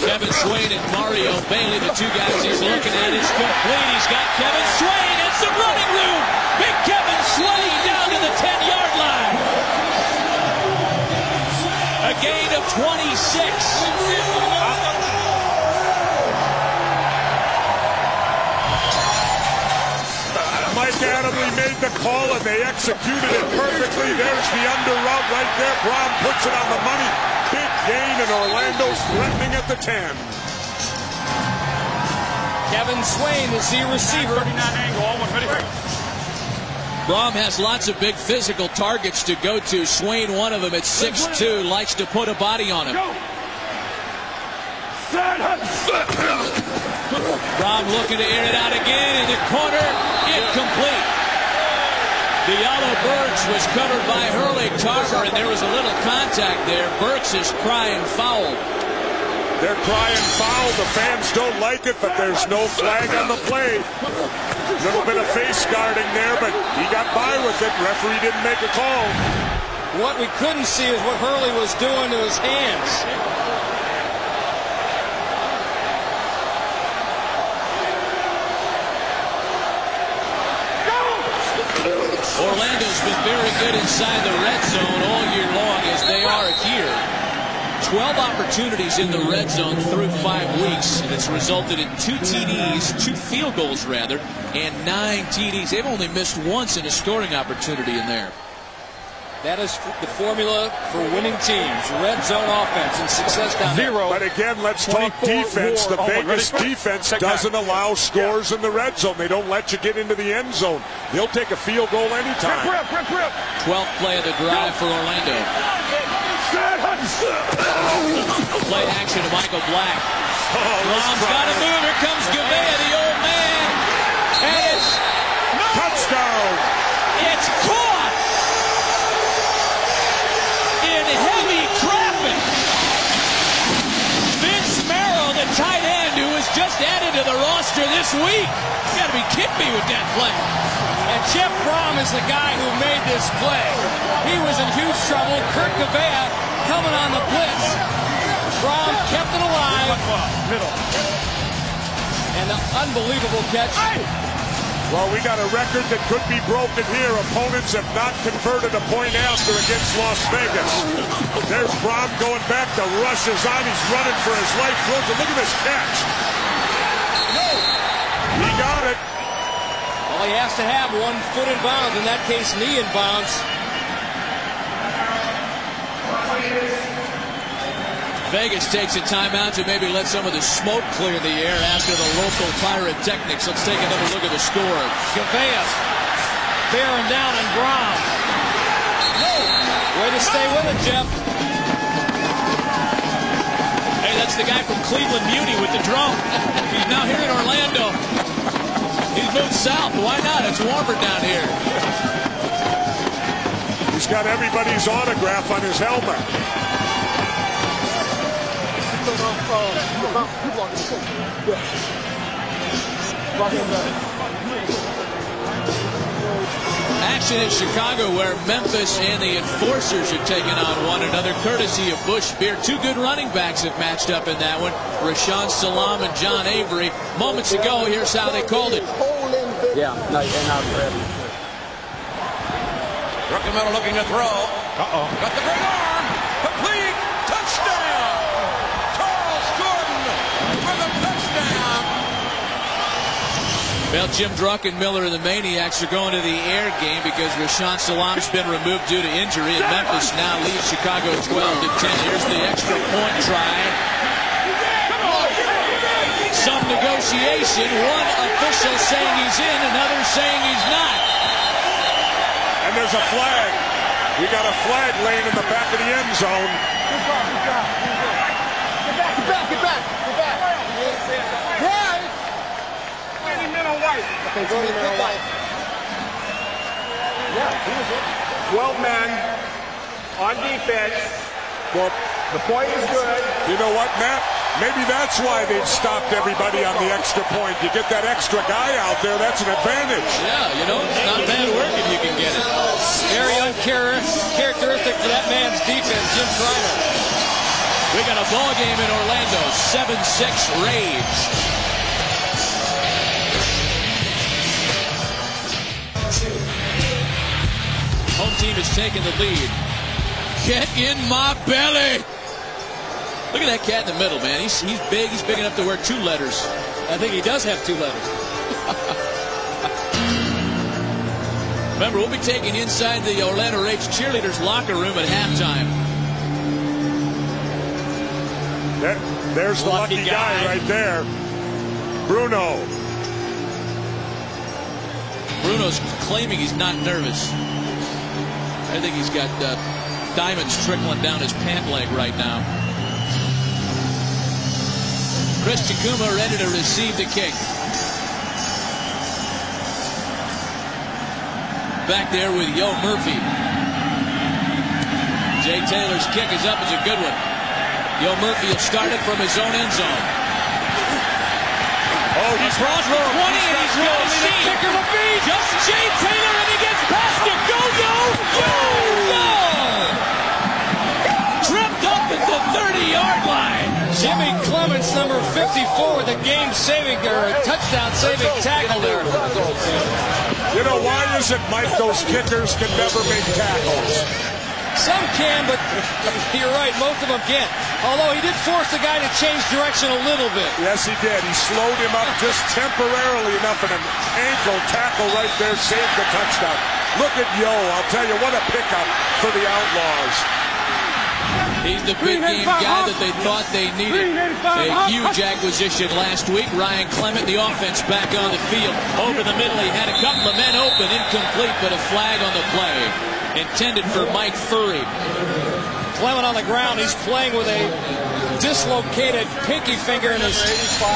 Kevin Swayne and Mario Bailey, the two guys he's looking at. is complete. He's got Kevin Swayne and some running room. Big Kevin Swayne down to the 10-yard line. A gain of 26. Mike Adamle made the call, and they executed it perfectly. There's the under route right there. Brohm puts it on the money. Big gain, and Orlando's threatening at the 10. Kevin Swayne, is the receiver. 39 angle. On one. Ready? Brohm has lots of big physical targets to go to. Swayne, one of them at 6'2", likes to put a body on him. Brohm looking to air it out again in the corner. Incomplete. Diallo Burks was covered by Hurley Tarver, and there was a little contact there. Burks is crying foul. They're crying foul. The fans don't like it, but there's no flag on the play. A little bit of face guarding there, but he got by with it. Referee didn't make a call. What we couldn't see is what Hurley was doing to his hands. Orlando's been very good inside the red zone all year long as they are here. 12 opportunities in the red zone through five weeks, and it's resulted in two TDs, two field goals rather, and nine TDs. They've only missed once in a scoring opportunity in there. That is the formula for winning teams. Red zone offense and success down Zero. But again, let's talk defense. The Vegas defense doesn't allow scores in the red zone. They don't let you get into the end zone. They'll take a field goal anytime. 12th play of the drive for Orlando. Play action to Michael Black. Brohm's got to move. Here comes Gouveia, the old man. And it's touchdown. It's caught in heavy traffic. Vince Marrow, the tight end, who was just added to the roster this week. You got to be kidding me with that play. And Jeff Brohm is the guy who made this play. He was in huge trouble. Kurt Gouveia coming on the blitz. Brohm kept it alive. Middle. And an unbelievable catch. Well, we got a record that could be broken here. Opponents have not converted a point after against Las Vegas. There's Brohm going back. The rush is on. He's running for his life. Look at this catch. He got it. Well, he has to have one foot in bounds. In that case, knee in bounds. Vegas takes a timeout to maybe let some of the smoke clear the air after the local pyrotechnics. Let's take another look at the score. Gouveia bearing down on Brohm. Way to stay with it, Jeff. Hey, that's the guy from Cleveland Muni with the drum. He's now here in Orlando. He's moved south. Why not? It's warmer down here. He's got everybody's autograph on his helmet. Action in Chicago where Memphis and the Enforcers are taking on one another, courtesy of Busch Beer. Two good running backs have matched up in that one, Rashaan Salaam and John Avery. Moments ago, here's how they called it. Yeah, no, and not Druckenmiller looking to throw. Uh-oh. Got the great arm. Complete. Touchdown. Charles Gordon for the touchdown. Well, Jim Druckenmiller and the Maniacs are going to the air game because Rashaan Salaam has been removed due to injury, and Memphis now leads Chicago 12 to 10. Here's the extra point try. Some negotiation. One official saying he's in, another saying he's not. And there's a flag. We got a flag laying in the back of the end zone. Get back, get back, get back, get back. Right. Many men on white. Okay, go men on white. Yeah, he was it. 12 men on defense. Well, the point is good. You know what, Matt? Maybe that's why they've stopped everybody on the extra point. You get that extra guy out there, that's an advantage. Yeah, you know, it's not bad work if you can get it. Very uncharacteristic for that man's defense, Jim Criner. We got a ball game in Orlando, 7-6 Rage. Home team is taking the lead. Get in my belly. Look at that cat in the middle, man. He's, he's big. He's big enough to wear two letters. I think he does have two letters. [LAUGHS] Remember, we'll be taking inside the Orlando Rage cheerleaders locker room at halftime. There, there's the lucky, lucky guy. guy right there. Bruno. Bruno's claiming he's not nervous. I think he's got uh, diamonds trickling down his pant leg right now. Chris Chukwuma ready to receive the kick. Back there with Yo Murphy. Jay Taylor's kick is up. It's a good one. Yo Murphy will start it from his own end zone. Oh, he's the 20 and he's going to see. Will be just Jay Taylor and he gets past it. Go, Yo! Go, Jimmy Clements, number 54, the game-saving or touchdown-saving tackle there. You know, why is it, Mike, those kickers can never make tackles? Some can, but [LAUGHS] you're right, most of them can't. Although he did force the guy to change direction a little bit. Yes, he did. He slowed him up just temporarily enough, and an ankle tackle right there saved the touchdown. Look at Yo. I'll tell you, what a pickup for the Outlaws. He's the big game guy that they thought they needed. A huge acquisition last week. Ryan Clement, the offense back on the field. Over the middle, he had a couple of men open, incomplete, but a flag on the play. Intended for Mike Furrey. Clement on the ground. He's playing with a dislocated pinky finger in his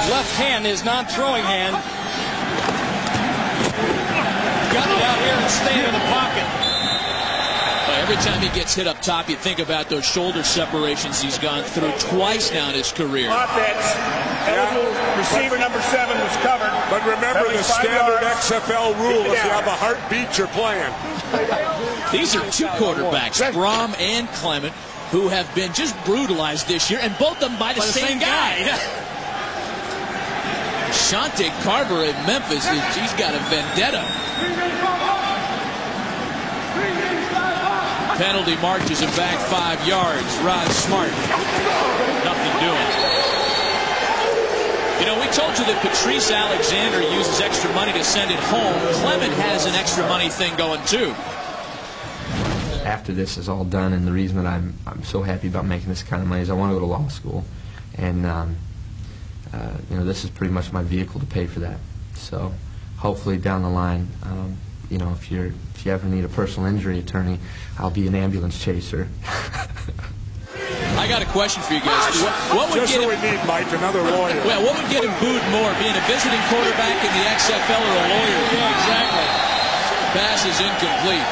left hand, his non-throwing hand. Got it out here and staying in the pocket. Every time he gets hit up top, you think about those shoulder separations he's gone through twice now in his career. Offense. Yeah. Receiver number seven was covered. But remember the standard yards. XFL rule: if you have a heartbeat, you're playing. These are two quarterbacks, Brohm and Clement, who have been just brutalized this year, and both of them by the, by same, the same, guy. guy. [LAUGHS] Shante Carver in Memphis, he's got a vendetta. Penalty marches him back five yards. Rod Smart. Nothing doing. You know, we told you that Patrice Alexander uses extra money to send it home. Clement has an extra money thing going too. After this is all done, and the reason that I'm I'm so happy about making this kind of money is I want to go to law school, and um, uh, you know this is pretty much my vehicle to pay for that. So hopefully down the line, um, you know, if you're if you ever need a personal injury attorney, I'll be an ambulance chaser. [LAUGHS] I got a question for you guys. What, what would Just get what him, we need, Mike, another lawyer. Well, what would get him booed more, being a visiting quarterback in the XFL or a lawyer? Yeah, exactly. Pass is incomplete.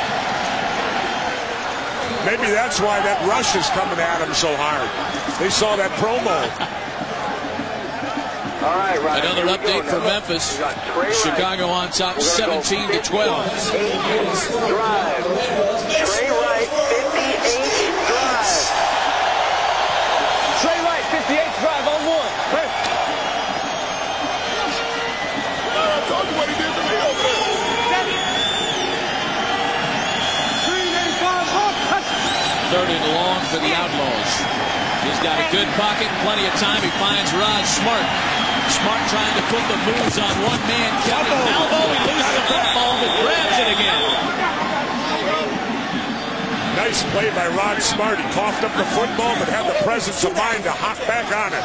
Maybe that's why that rush is coming at him so hard. They saw that promo. [LAUGHS] All right, Ryan. Another here we go update for now. Memphis. We got Chicago on top, We're gonna go 17 to 12. drive. Trey Wright, 58 drive. Trey Wright, 58 drive on one. Hey. I told you what he did to me over there. Third and long for the Outlaws. He's got a good pocket, plenty of time. He finds Rod Smart. Smart trying to put the moves on one man. Kevin Malvo, he loses the football, but grabs it again. Nice play by Rod Smart. He coughed up the football, but had the presence of mind to hop back on it.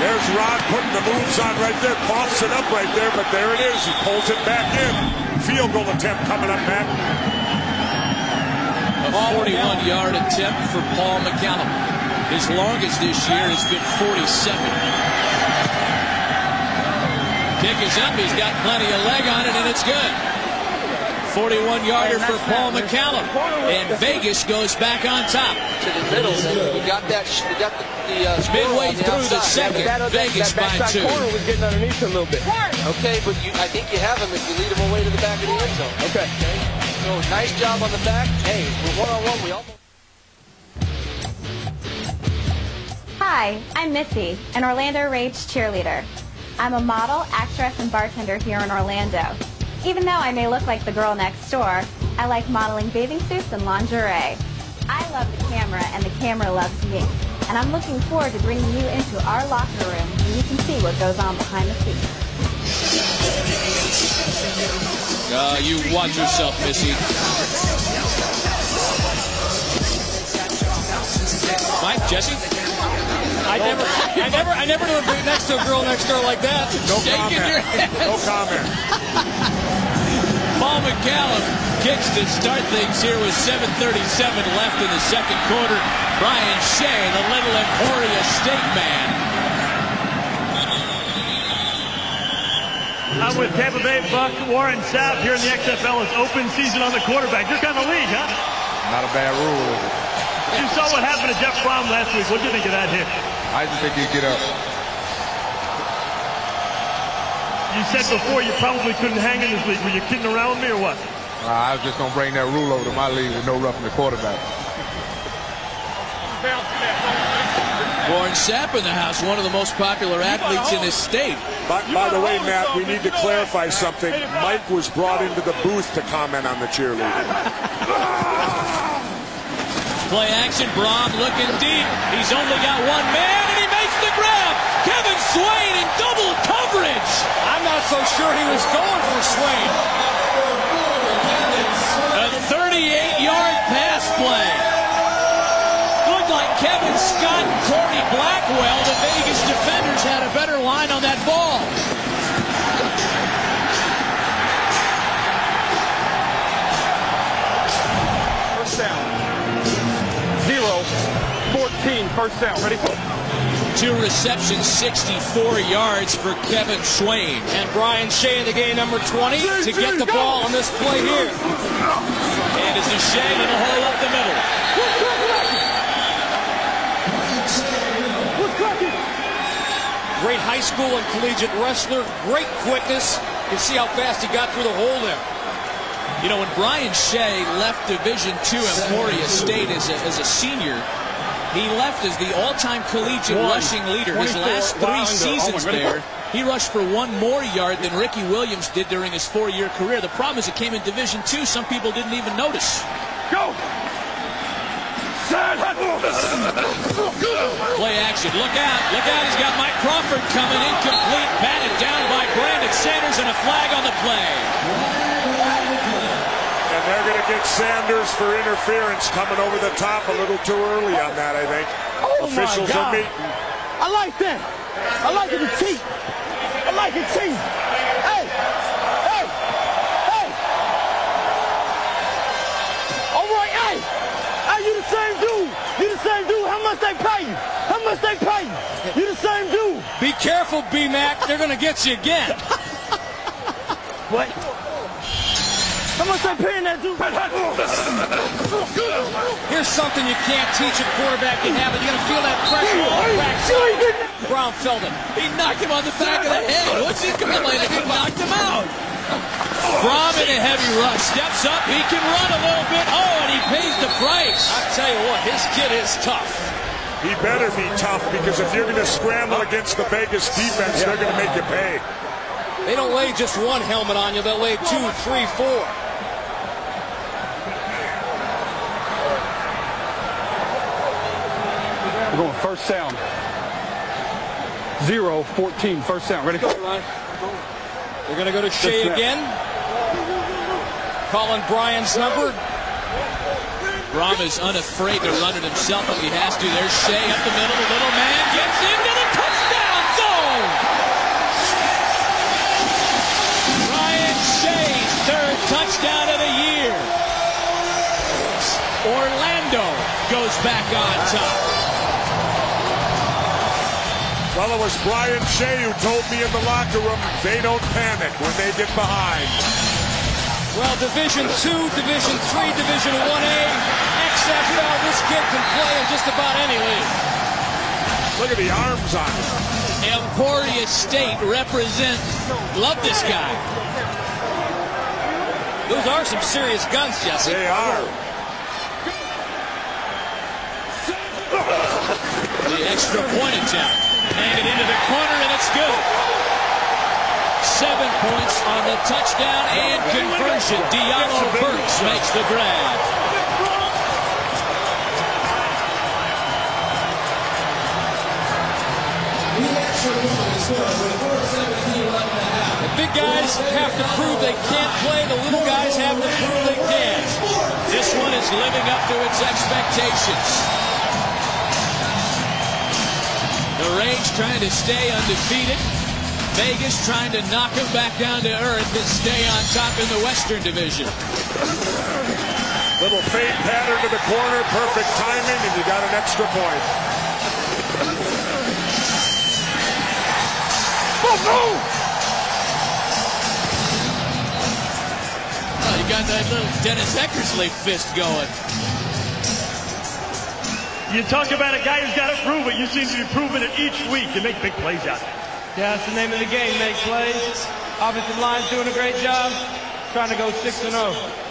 There's Rod putting the moves on right there. Coughs it up right there, but there it is. He pulls it back in. Field goal attempt coming up, Matt. A 41-yard attempt for Paul McCallum. His longest this year has been 47. Kick is up. He's got plenty of leg on it, and it's good. 41-yarder for Paul McCallum. And Vegas goes back on top. to the middle. We got that. We got the, the uh, Midway the through the second, That, that, Vegas that by backside two. corner was getting underneath him a little bit. Okay, but you, I think you have him if you lead him away to the back of the end zone. Okay. So nice job on the back. Hey, we're one on one. We almost. Hi, I'm Missy, an Orlando Rage cheerleader. I'm a model, actress, and bartender here in Orlando. Even though I may look like the girl next door, I like modeling bathing suits and lingerie. I love the camera, and the camera loves me. And I'm looking forward to bringing you into our locker room where you can see what goes on behind the scenes. Uh, you watch yourself, Missy. Mike, Jesse? I never, I never, I never knew be next to a girl next door like that. [LAUGHS] No Shaking comment. your head. No comment. Paul McCallum kicks to start things here with 7.37 left in the second quarter. Brian Shay, the Little Emporia State man. I'm with Tampa Bay Buck Warren Sapp here in the XFL. It's open season on the quarterback. You're kind of league, huh? Not a bad rule, is it? You saw what happened to Jeff Brohm last week. What do you think of that hit? I just think you get up. You said before you probably couldn't hang in this league. Were you kidding around with me or what? Uh, I was just going to bring that rule over to my league with no roughing the quarterback. Warren Sapp in the house, one of the most popular athletes in this state. By, by the way, Matt, we need to clarify something. Mike was brought into the booth to comment on the cheerleader. [LAUGHS] Play action, Brohm looking deep. He's only got one man, and he makes the grab. Kevin Swayne in double coverage. I'm not so sure he was going for Swayne. A 38-yard pass play. Kevin Scott and Corey Blackwell. The Vegas defenders had a better line on that ball. First down. Zero. 14. First down. Ready? Two receptions, 64 yards for Kevin Swayne. And Brian Shay in the game, number 20, to get the ball on this play here. And it's a Shay in the hole up the middle. Great high school and collegiate wrestler. Great quickness. You can see how fast he got through the hole there. You know, when Brian Shay left Division II Emporia State as a, as a senior, he left as the all-time collegiate One. rushing leader. His last three Wilder. Oh, seasons Oh, there, he rushed for one more yard than Ricky Williams did during his four-year career. The problem is it came in Division II. Some people didn't even notice. Go! Play action. Look out. Look out. He's got Mike Crawford coming. Incomplete. Batted down by Brandon Sanders and a flag on the play. And they're going to get Sanders for interference coming over the top a little too early on that, I think. Oh, Officials are meeting. I like that. I like it to cheat. I like it cheat. Much they pay you? How much they pay you? You the same dude. Be careful, B-Mac. They're going to get you again. What? How much they paying that dude? Here's something you can't teach a quarterback. You have it. You're gonna feel that pressure on the backside. Brohm felt it. He knocked him on the back of the head. What's he complaining? He knocked him out. Brohm in a heavy rush. Steps up. He can run a little bit. Oh, and he pays the price. I tell you what, his kid is tough. He better be tough because if you're going to scramble against the Vegas defense, they're going to make you pay. They don't lay just one helmet on you. They'll lay two, three, four. We're going first sound. Zero, 14, first sound. Ready? They're going to go to Shay snap. again. Calling Brian's number. Brohm is unafraid to run it himself if he has to. There's Shay up the middle. The little man gets into the touchdown zone. Ryan Shay's third touchdown of the year. Orlando goes back on top. Well, it was Brian Shay who told me in the locker room they don't panic when they get behind. Well, Division Two, Division Three, Division One A, XFL. This kid can play in just about any league. Look at the arms on him. Emporia State represents. Love this guy. Those are some serious guns, Jesse. They are. The extra point attempt. Handed into the corner, and it's good. Seven points on the touchdown and conversion. Diallo Burks makes the grab. The big guys have to prove they can't play. The little guys have to prove they can. This one is living up to its expectations. The Rage trying to stay undefeated. Vegas trying to knock them back down to earth and stay on top in the Western Division. Little fade pattern to the corner, perfect timing, and you got an extra point. Oh, no! you got that little Dennis Eckersley fist going. You talk about a guy who's got to prove it. You seem to be proving it each week. You make big plays out there. Yeah, that's the name of the game, make plays. Offensive line's doing a great job. Trying to go 6 and oh. 0.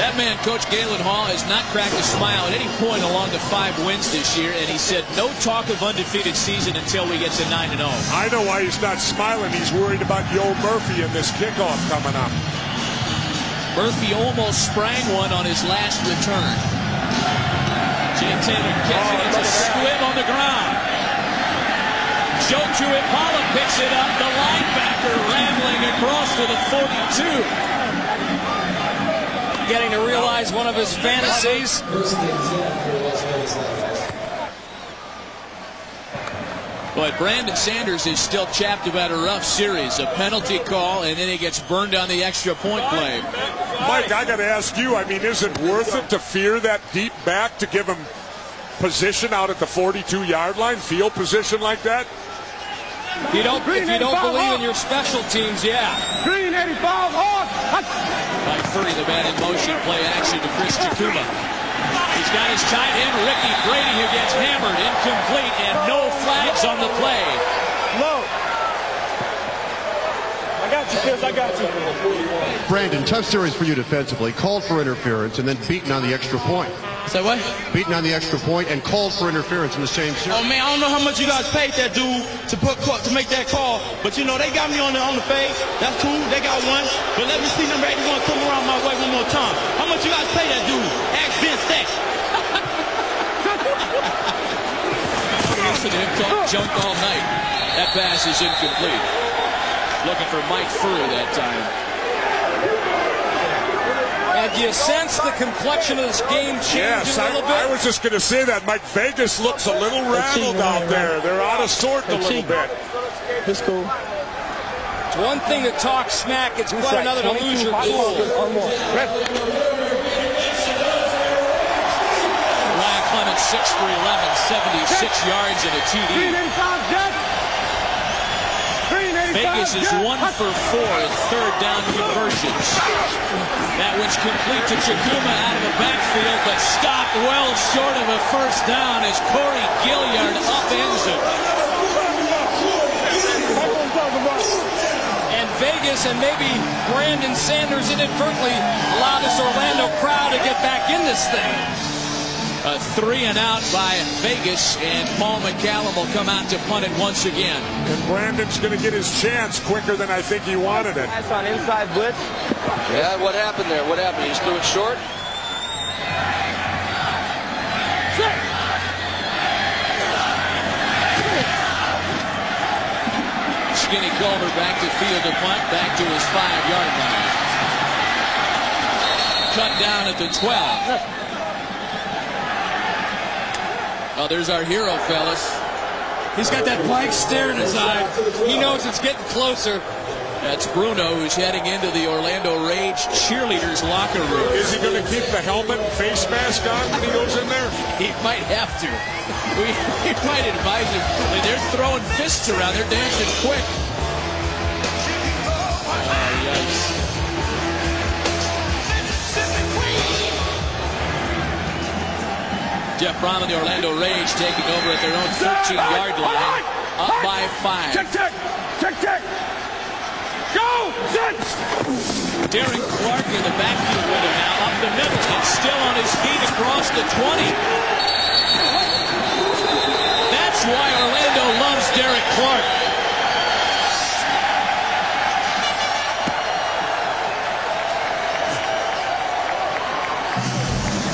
That man, Coach Galen Hall, has not cracked a smile at any point along the five wins this year, and he said no talk of undefeated season until we get to 9 and 0. I know why he's not smiling. He's worried about Yo Murphy and this kickoff coming up. Murphy almost sprang one on his last return. Jay Taylor catching it. It's a squib on the ground. Tuipala picks it up. The linebacker rambling across to the 42. Getting to realize one of his fantasies. But Brandon Sanders is still chapped about a rough series. A penalty call, and then he gets burned on the extra point play. Mike, I got to ask you, I mean, is it worth it to fear that deep back to give him position out at the 42 yard line, field position like that? If you don't, if you don't believe in your special teams, yeah. Green 85 hard. Mike Furrey, the man in motion, play action to Chris Chukwuma. He's got his tight end, Ricky Brady, who gets hammered, incomplete, and no flags on the play. Low. I got you, Chris. I got you. Brandon, tough series for you defensively. Called for interference and then beaten on the extra point. Say what? Beaten on the extra point and called for interference in the same series. Oh man, I don't know how much you guys paid that dude to put to make that call, but you know they got me on the on the face. That's cool. They got one, but let me see number 81 come around my way one more time. How much you guys pay that dude? Ask Ben Stack. Listen to him talk junk all night. That pass is incomplete. Looking for Mike Furrey that time. And you sense the complexion of this game changing Yes, a I, little bit? I was just going to say that. Mike Vegas looks a little rattled out there. They're out of sort a little bit. It's cool. It's one thing to talk smack, it's quite another to lose your cool. 6 for 11, 76 yards and a TD. Vegas is one for four in third down conversions. That one's complete to Chukwuma out of the backfield, but stopped well short of a first down as Corey Gilliard upends it. And Vegas and maybe Brandon Sanders inadvertently allowed this Orlando crowd to get back in this thing. A three and out by Vegas, and Paul McCallum will come out to punt it once again. And Brandon's going to get his chance quicker than I think he wanted it. That's on inside blitz. Yeah, what happened there? What happened? He just threw it short? Skinny Culver back to field to punt, back to his five-yard line. Cut down at the 12. Oh, there's our hero, fellas. He's got that blank stare in his eye. He knows it's getting closer. That's Bruno, who's heading into the Orlando Rage cheerleaders locker room. Is he going to keep the helmet and face mask on when he goes in there? He might have to. We, [LAUGHS] we might advise him. They're throwing fists around. They're dancing quick. Oh, yikes. Jeff Brohm and the Orlando Rage taking over at their own 13-yard line. Up by five. Check, check. Check, check. Go. Set. Darren Clark in the backfield with him now, up the middle, and still on his feet across the 20. That's why Orlando loves Derek Clark.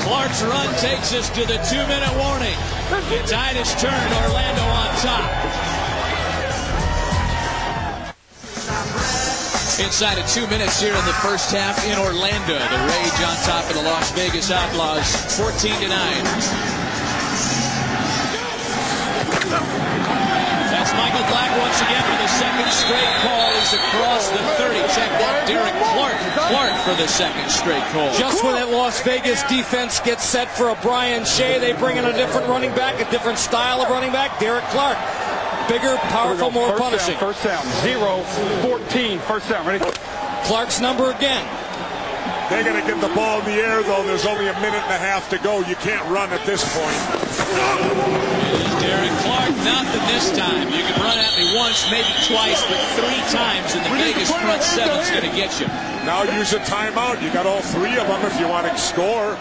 Clark's run takes us to the two-minute warning. The tide has turned. Orlando on top. Inside of two minutes here in the first half in Orlando. The Rage on top of the Las Vegas Outlaws, 14 to 9. Once again for the second straight call. He's across the 30. Check that, Derek Clark. Clark for the second straight call. Just when that Las Vegas defense gets set for a Brian Shay, they bring in a different running back, a different style of running back, Derek Clark. Bigger, powerful, more first punishing. Down, first down. Zero, 14. First down. Ready? Clark's number again. They're going to get the ball in the air, though. There's only a minute and a half to go. You can't run at this point. Derek Clark, nothing this time. You can run at me once, maybe twice, but three times, and the Vegas front seven's going to get you. Now use a timeout. You got all three of them if you want to score.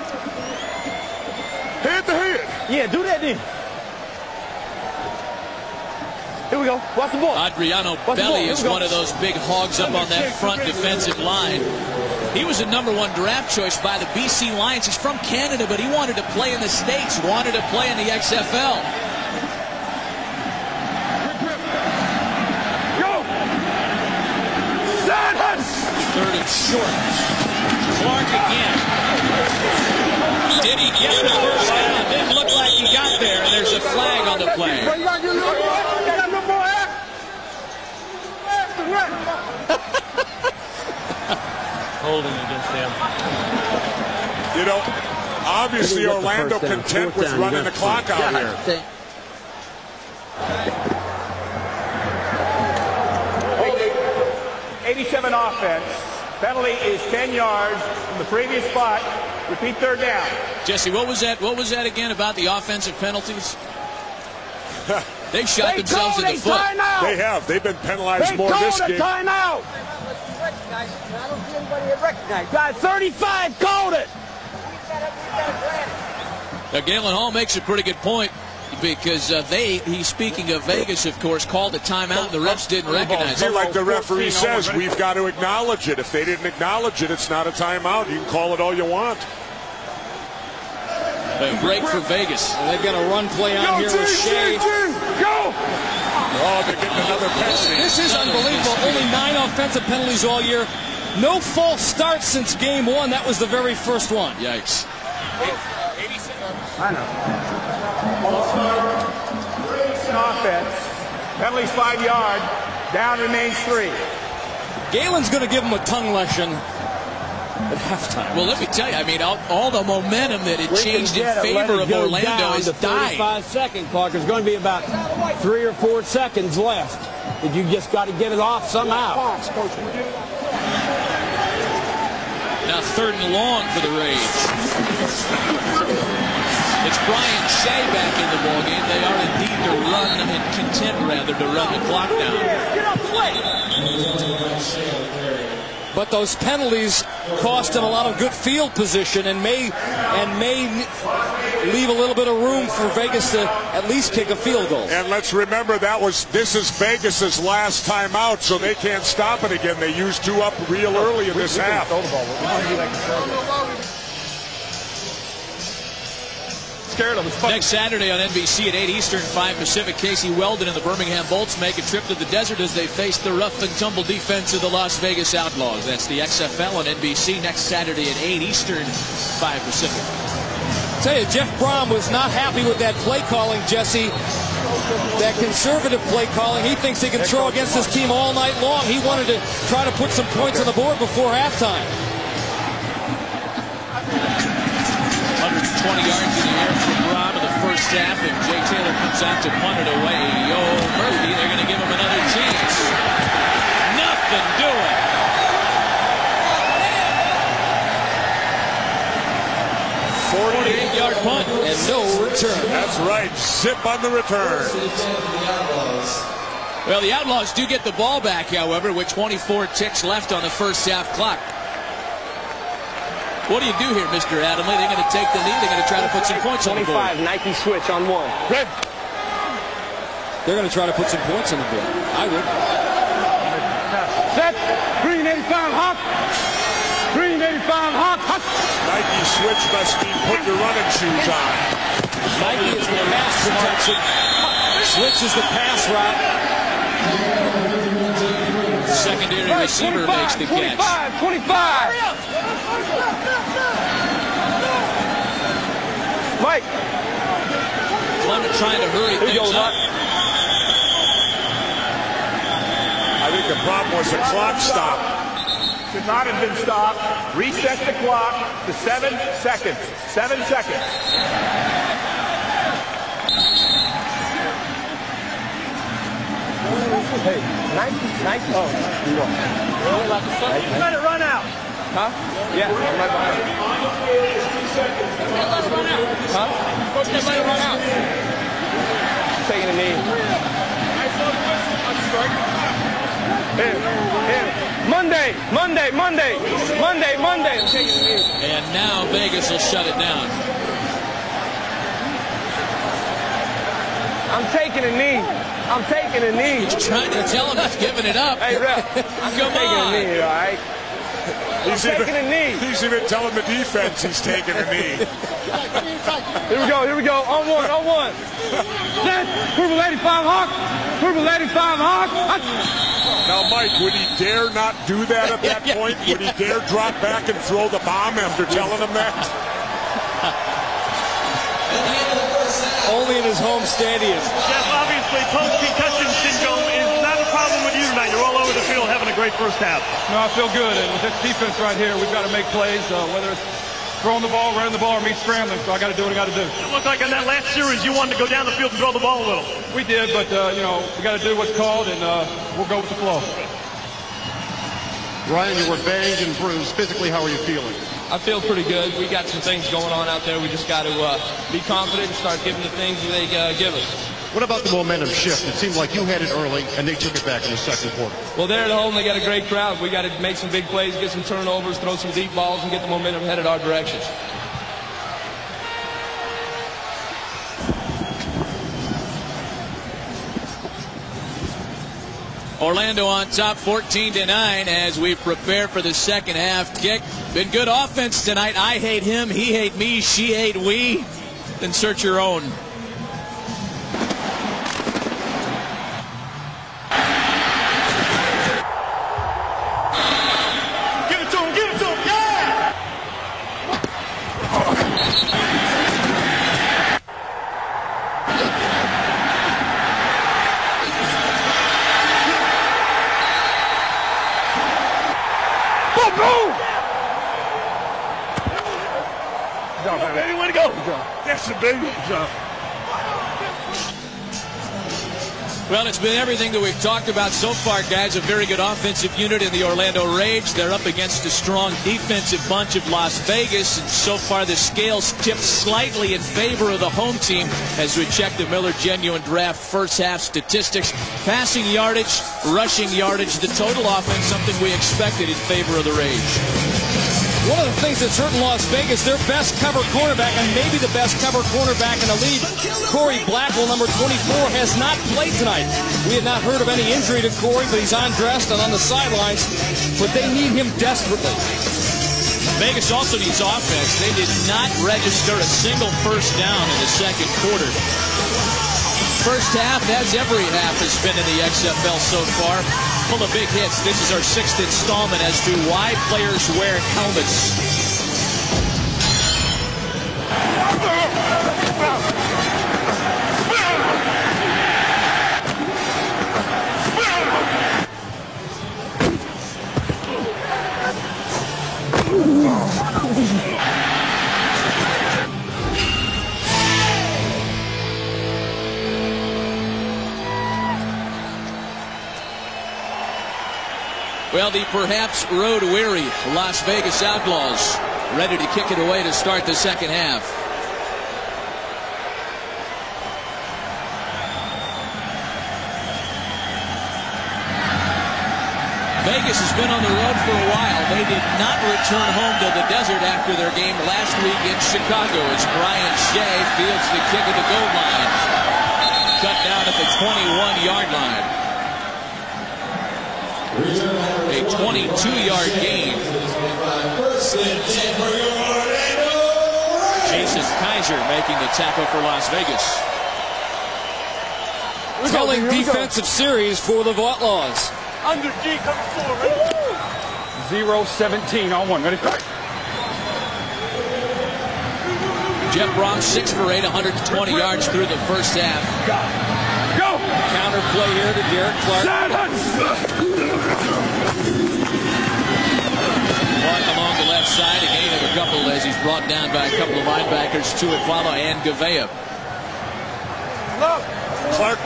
Head to head. Yeah, do that then. Here we go. Watch the ball. Adriano Watch the ball. Belli Here is one of those big hogs up on that front defensive line. He was a number one draft choice by the BC Lions. He's from Canada, but he wanted to play in the States, wanted to play in the XFL. Go. Set. Third and short. Clark again. Did he get the first down? Didn't look like he got there, and there's a flag on the play. [LAUGHS] Holding against them. You know, obviously Maybe get the Orlando content Fourth with running the clock punt. out Yeah. here. Eighty-seven offense. Penalty is 10 yards from the previous spot. Repeat third down. Jesse, what was that? What was that again about the offensive penalties? [LAUGHS] they shot They themselves in the foot. timeout. They have. They've been penalized They more called this a game. timeout. I don't see anybody that recognized. Guy 35 called it. Now, Galen Hall makes a pretty good point because uh, they, he's speaking of Vegas, of course, called a timeout. The refs didn't recognize See, it. like the referee says, we've got to acknowledge it. If they didn't acknowledge it, it's not a timeout. You can call it all you want. A break for Vegas. And they've got a run play on here with Shay. Go. Oh, they're getting another penalty. This is unbelievable. Only nine offensive penalties all year. No false starts since game one. That was the very first one. Yikes. I know. Offense. Penalties five yard. Down remains three. Galen's going to give him a tongue lesson at halftime. Well, let me tell you, I mean, all, all the momentum that had changed in get it. Let favor of Orlando is died. 35 second clock. There's going to be about three or four seconds left. You just got to get it off somehow. Now third and long for the Rage. It's Brian Shay back in the ballgame. They are indeed to run and content rather to run the clock down. Get off the way. But those penalties cost him a lot of good field position and may and may leave a little bit of room for Vegas to at least kick a field goal. And let's remember that was this is Vegas's last time out, so they can't stop it again. They used two up real early in this half. Scared of him. Next Saturday on NBC at 8 Eastern, 5 Pacific, Casey Weldon and the Birmingham Bolts make a trip to the desert as they face the rough and tumble defense of the Las Vegas Outlaws. That's the XFL on NBC next Saturday at 8 Eastern, 5 Pacific. I tell you, Jeff Brohm was not happy with that play calling, Jesse. That conservative play calling. He thinks he can throw against this team all night long. He wanted to try to put some points on the board before halftime. 120 yards in the air for Brohm in the first half. and Jay Taylor comes out to punt it away, yo, Murphy, they're going to give him another chance. Nothing doing. Forty-eight-yard punt and no return. That's right. Zip on the return. Well, the Outlaws do get the ball back, however, with 24 ticks left on the first half clock. What do you do here, Mr. Adamle? They're going to take the lead. They're going to try to put some points on the board. 25, Nike switch on one. Red. They're going to try to put some points on the board. I would. Set. Green 85 hawk. Green 85 hawk. hawk. Nike switch must be put your running shoes on. Nike is the pass protection. Switch is the pass route. Secondary receiver 25, makes the catch. 25, 25. Mike. Clement trying to hurry Here you things go, up. I think the problem was the clock stop. Should not have been stopped. Reset the clock to seven seconds. Seven seconds. Hey, Nike, Nike. Oh, you want? Let it run out. Huh? Yeah, I'm right behind you. Huh? Coach, let it run out. Taking a knee. Here, here. Monday, Monday, Monday, Monday, Monday. I'm taking a knee. And now Vegas will shut it down. I'm taking a knee. I'm taking a knee. Trying to tell him he's giving it up. Hey, ref. [LAUGHS] I'm Come taking on. a knee, all right? He's I'm even, taking a knee. he's even telling the defense he's taking a knee. Here we go, here we go. On one, on one. Set. Purple 85 Hawk. Purple 85 Hawk. Hawk. Now, Mike, would he dare not do that at that [LAUGHS] point? Would he dare drop back and throw the bomb after telling him that? [LAUGHS] Only in his home stadium. Jeff, obviously, post-concussion syndrome is not a problem with you tonight. You're all over the field having a great first half. No, I feel good. And with this defense right here, we've got to make plays, uh, whether it's throwing the ball, running the ball, or me scrambling. So I got to do what I got to do. It looked like in that last series you wanted to go down the field and throw the ball a little. We did, but, uh, you know, we got to do what's called, and uh, we'll go with the flow. Ryan, you were banged and bruised. Physically, how are you feeling? I feel pretty good. We got some things going on out there. We just got to uh, be confident and start giving the things that they uh, give us. What about the momentum shift? It seemed like you had it early, and they took it back in the second quarter. Well, they're at home. They got a great crowd. We got to make some big plays, get some turnovers, throw some deep balls, and get the momentum headed our direction. Orlando on top 14 to 9 as we prepare for the second half kick. Been good offense tonight. I hate him, he hate me, she hate we. Then search your own. Job. Well, it's been everything that we've talked about so far, guys. A very good offensive unit in the Orlando Rage. They're up against a strong defensive bunch of Las Vegas, and so far the scales tipped slightly in favor of the home team as we check the Miller Genuine Draft first half statistics. Passing yardage, rushing yardage, the total offense, something we expected in favor of the Rage. One of the things that's hurt in Las Vegas, their best cover cornerback, and maybe the best cover cornerback in the league, Corey Blackwell, number 24, has not played tonight. We have not heard of any injury to Corey, but he's undressed and on the sidelines. But they need him desperately. Vegas also needs offense. They did not register a single first down in the second quarter. First half, as every half has been in the XFL so far, full of big hits. This is our sixth installment as to why players wear helmets. Well, the perhaps road weary Las Vegas Outlaws ready to kick it away to start the second half. Vegas has been on the road for a while. They did not return home to the desert after their game last week in Chicago as Brian Shay fields the kick at the goal line. Cut down at the 21-yard line. A 22-yard gain. Jason Kaiser making the tackle for Las Vegas. Telling defensive series for the Outlaws. Under G coming forward. Zero seventeen on one. Ready? Jeff Brohm, 6 for 8, 120 yards through the first half. Go! Counter play here to Derek Clark. Clark side, a gain of a couple as he's brought down by a couple of linebackers, Tuipala and Gouveia. Clark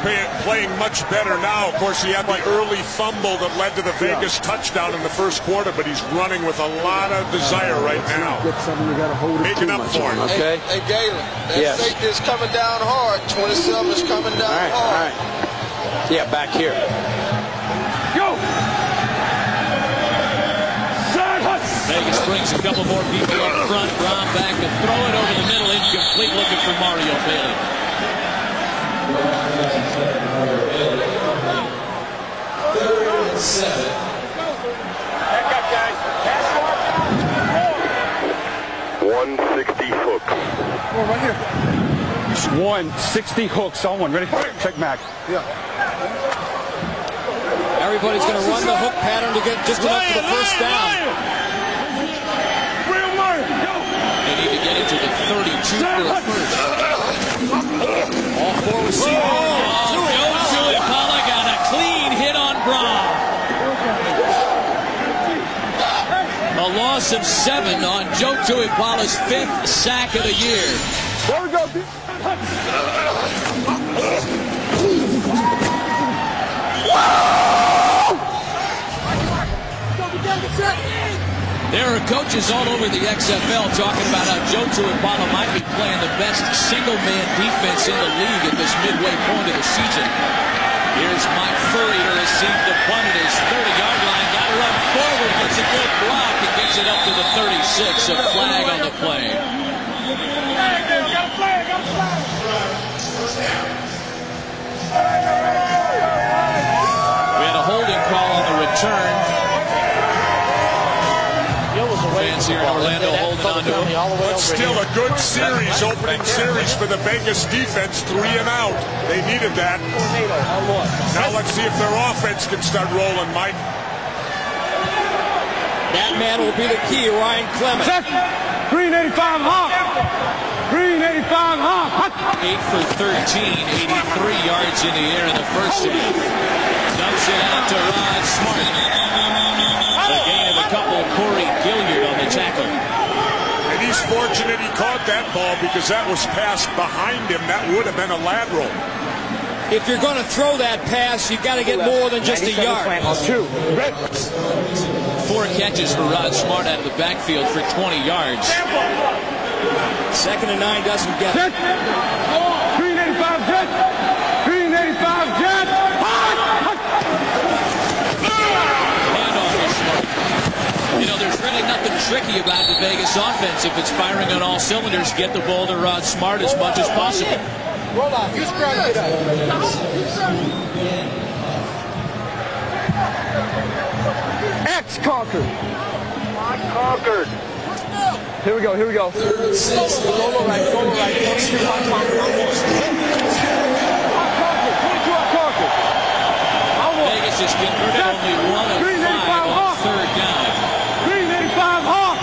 playing much better now. Of course, he had the early fumble that led to the Vegas touchdown in the first quarter, but he's running with a lot of desire right now. Making up for it. Hey, hey Galen, that Yes. safety is coming down hard. 27 is coming down All right, hard. all right. Yeah, back here. Vegas brings a couple more people up front. Brohm back to throw it over the middle, incomplete, looking for Mario Bailey. One sixty hooks. One sixty hooks on one. Ready? Check Mac. Yeah. Everybody's going to run the hook pattern to get just enough for the first down. They to the 32 for a first. All four receivers. Oh, Joe Tuipala got a clean hit on Brohm. A loss of seven on Joe Tuipala's fifth sack of the year. There we go. There are coaches all over the XFL talking about how Joe Tuipala might be playing the best single-man defense in the league at this midway point of the season. Here's Mike Furrey to receive the punt at his 30-yard line. Got to run forward, gets a good block, and gets it up to the 36. A flag on the play. We had a holding call on the return. Fans here in Orlando holding on to him. But still a good series, opening series for the Vegas defense, three and out. They needed that. Now let's see if their offense can start rolling, Mike. That man will be the key, Ryan Clement. Green 85 Hawk. Green 85 Hawk. 8 for 13, 83 yards in the air in the first half. Dumps it out to Rod Smart. The gain of a couple, Corey Gilliard on the tackle. And he's fortunate he caught that ball because that was passed behind him. That would have been a lateral. if you're going to throw that pass, you've got to get more than just a yard. Two. Four catches for Rod Smart out of the backfield for 20 yards. Second and nine doesn't get it. Green 85 jet. Green 85 jet. Handoff Smart. You know, there's really nothing tricky about the Vegas offense. If it's firing on all cylinders, get the ball to Rod Smart as much as possible. Roll out. Use ground to X conquered. Conquered. Here we go. Here we go. Solo right. Solo right. 22 hot conquered. Hot conquered. Vegas has converted only one of Green five 85 on off. third down. Green 85 hawk.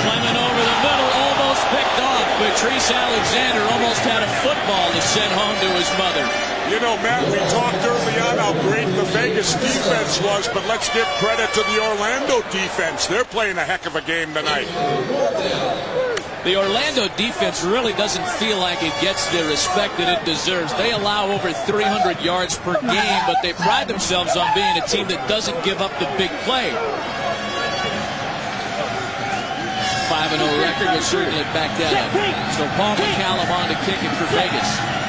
Clement over the middle, almost picked off. Patrice Alexander almost had a football to send home to his mother. You know, Matt, we talked early on how great the Vegas defense was, but let's give credit to the Orlando defense. They're playing a heck of a game tonight. The Orlando defense really doesn't feel like it gets the respect that it deserves. They allow over 300 yards per game, but they pride themselves on being a team that doesn't give up the big play. 5 0 record will certainly back that up. So Paul McCallum on to kick it for Vegas.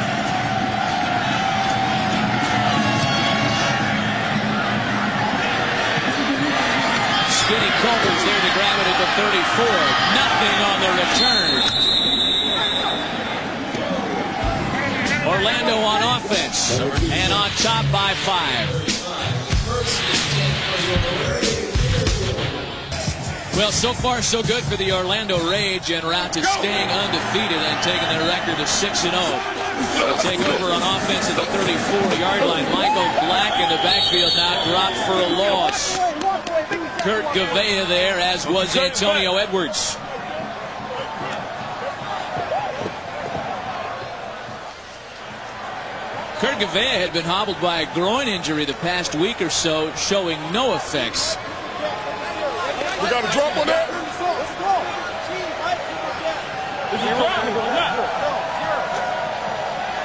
Skinny Culver's there to grab it at the 34. Nothing on the return. Orlando on offense and on top by five. Well, so far so good for the Orlando Rage and route to staying undefeated and taking their record to 6 and 0. They'll take over on offense at the 34 yard line. Michael Black in the backfield now dropped for a loss. Kurt Gouveia there, as was Antonio Edwards. Kurt Gouveia had been hobbled by a groin injury the past week or so, showing no effects. We got a drop on that?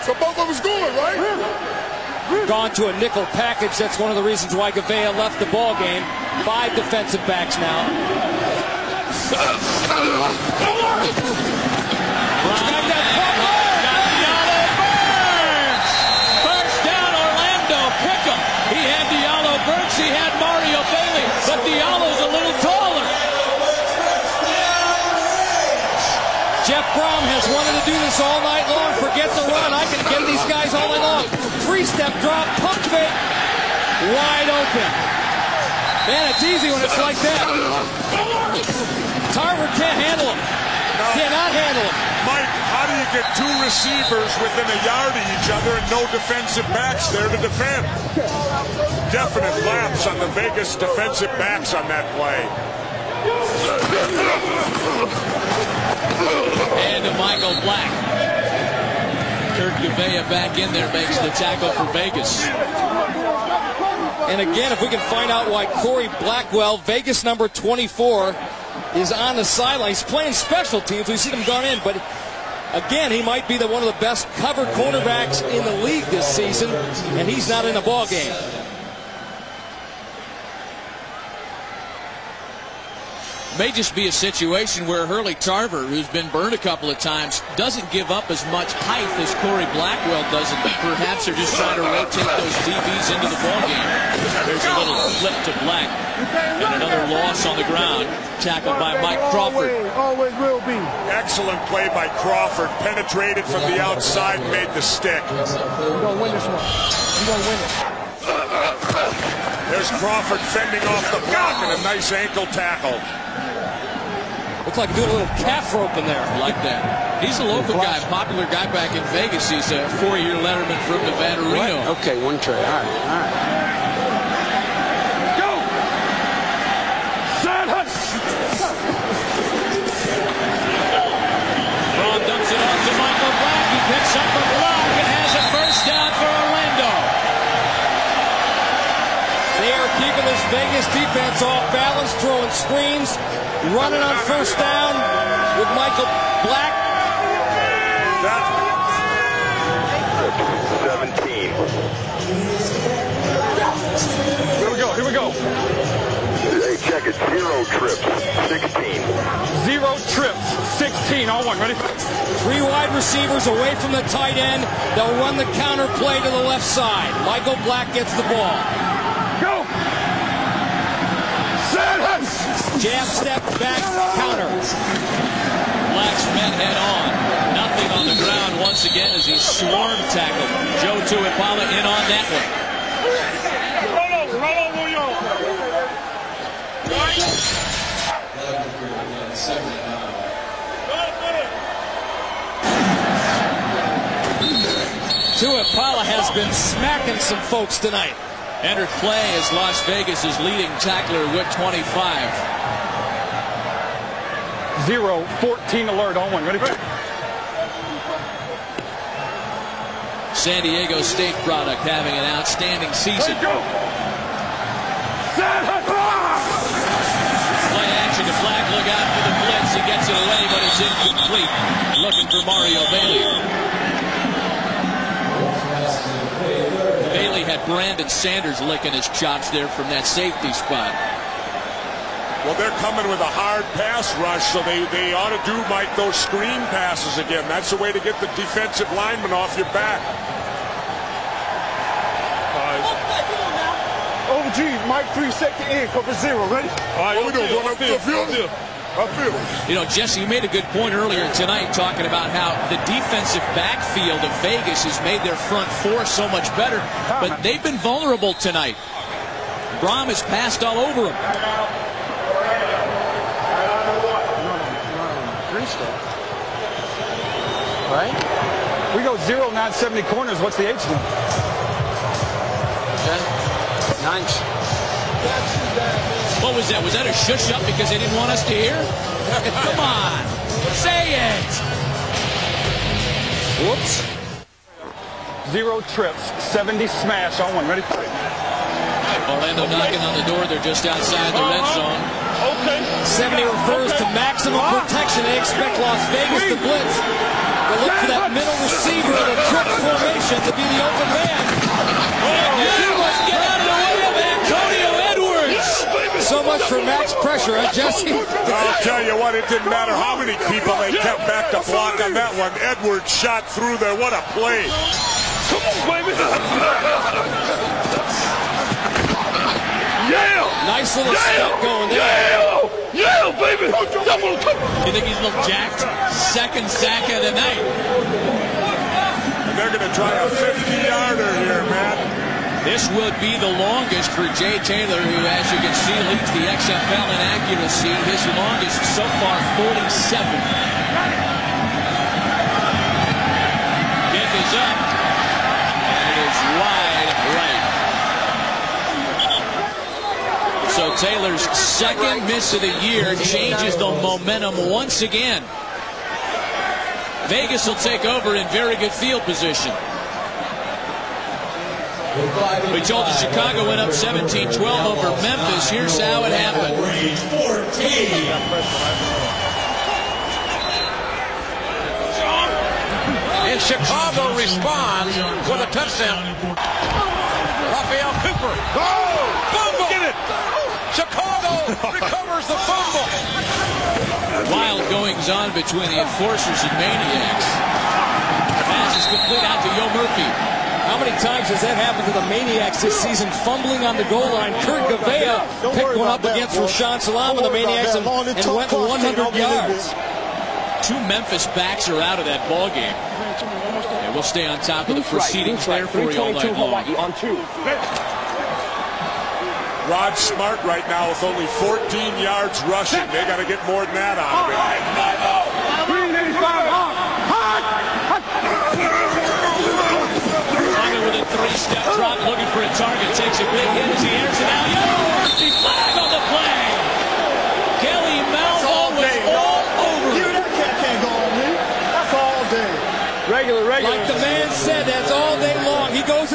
So both of us going, right? Gone to a nickel package. That's one of the reasons why Gouveia left the ball game. Five defensive backs now. First down, Orlando. Pick 'em. He had Diallo Burks. He had Mario Bailey, but Diallo's a little taller. Jeff Brohm has wanted to do this all night long. Forget the run. I can get these guys all night long. Three step drop, pump fake, wide open. Man, it's easy when it's like that. Tarver can't handle him. Cannot handle him. Mike, how do you get two receivers within a yard of each other and no defensive backs there to defend? Definite lapse on the Vegas defensive backs on that play. And to Michael Black. Kurt Gouveia back in there makes the tackle for Vegas. And again, if we can find out why Corey Blackwell, Vegas number 24, is on the sideline. He's playing special teams. We've seen him gone in, but again, he might be the one of the best covered cornerbacks in the league this season, and he's not in the ball game. May just be a situation where Hurley Tarver, who's been burned a couple of times, doesn't give up as much height as Corey Blackwell doesn't. But perhaps they're just trying to rotate those DBs into the ball game. There's a little flip to Black. And another loss on the ground. Tackled by Mike Crawford. Always, always will be. Excellent play by Crawford. Penetrated from the outside, made the stick. We're going to win this one. We're going to win it. There's Crawford fending off the block and a nice ankle tackle. Looks like doing a little calf rope in there. I like that. He's a local guy, popular guy back in Vegas. He's a four-year letterman from Nevada Reno. Okay, one tray. All right, all right. Go! Side hut! Brohm dumps it off to Michael Black. He picks up the block and has a first down for Orlando. They are keeping this Vegas defense off balance, throwing screens, running on first down with Michael Black. 17. Here we go, here we go. Hey, check it. Zero trips, 16. Zero trips, 16 All one. Ready? Three wide receivers away from the tight end. They'll run the counter play to the left side. Michael Black gets the ball. Jab step back counter. Black's men head on. Nothing on the ground once again as he swarm tackled. Joe Tuipala in on that one. Tuipala has been smacking some folks tonight. Entered play as Las Vegas' leading tackler with 25. Zero, 14 alert on one. Ready? San Diego State product having an outstanding season. Play action to Black. Look out for the blitz. He gets it away, but it's incomplete. Looking for Mario Bailey. Bailey had Brandon Sanders licking his chops there from that safety spot. Well, they're coming with a hard pass rush, so they, they ought to do, Mike, those screen passes again. That's the way to get the defensive lineman off your back. Over oh, G, Mike 3 second in, cover zero. Ready? All right, what we doing? Going up the field? Upfield. You know, Jesse, you made a good point earlier tonight talking about how the defensive backfield of Vegas has made their front four so much better, but they've been vulnerable tonight. Brohm has passed all over them. Right? We go zero, not 70 corners. What's the H then? Nine. What was that? Was that a shush up because they didn't want us to hear? [LAUGHS] Come on, say it. Whoops. Zero trips, 70 smash on one. Ready? Orlando knocking on the door. They're just outside the red uh-huh. zone. Okay. 70 refers to maximum protection. They expect Las Vegas to blitz. They look for that middle receiver in a trick formation to be the open man. Oh, you must get out of the way of Antonio Edwards. So much for max pressure, huh, Jesse? I'll tell you what, it didn't matter how many people they kept back to block on that one. Edwards shot through there. What a play. Come on, baby. Yeah. Nice little Yeah. step going there. Yeah. Yeah, baby. Double, double. You think he's a little jacked? Second sack of the night. They're going to try a 50-yarder here, man. This would be the longest for Jay Taylor, who, as you can see, leads the XFL in accuracy. His longest so far, 47. Kick is up. And it is wide right. So Taylor's second miss of the year changes the momentum once again. Vegas will take over in very good field position. We told you Chicago went up 17-12 over Memphis. Here's how it happened. And Chicago responds with a touchdown. Raphael Cooper. Fumble. Get it. Chicago recovers the fumble. Wild goings on between the enforcers and maniacs. Pass is complete out to Yo Murphy. How many times has that happened to the Maniacs this season? Fumbling on the goal line. Kurt Gouveia picked one up against Rashaan Salaam and the Maniacs and, and went 100 yards. Two Memphis backs are out of that ball game. And we'll stay on top of the proceedings there for you all night long. on two. Rod Smart right now with only 14 yards rushing. They got to get more than that out of him. Simon with a three-step drop, looking for a target, takes a big hit as he airs it out. Murphy flag on the play. Kelly Malvo was all over You, him. that cat can't go on me. That's all day. Regular, regular. Like the man said, that's all day long. He goes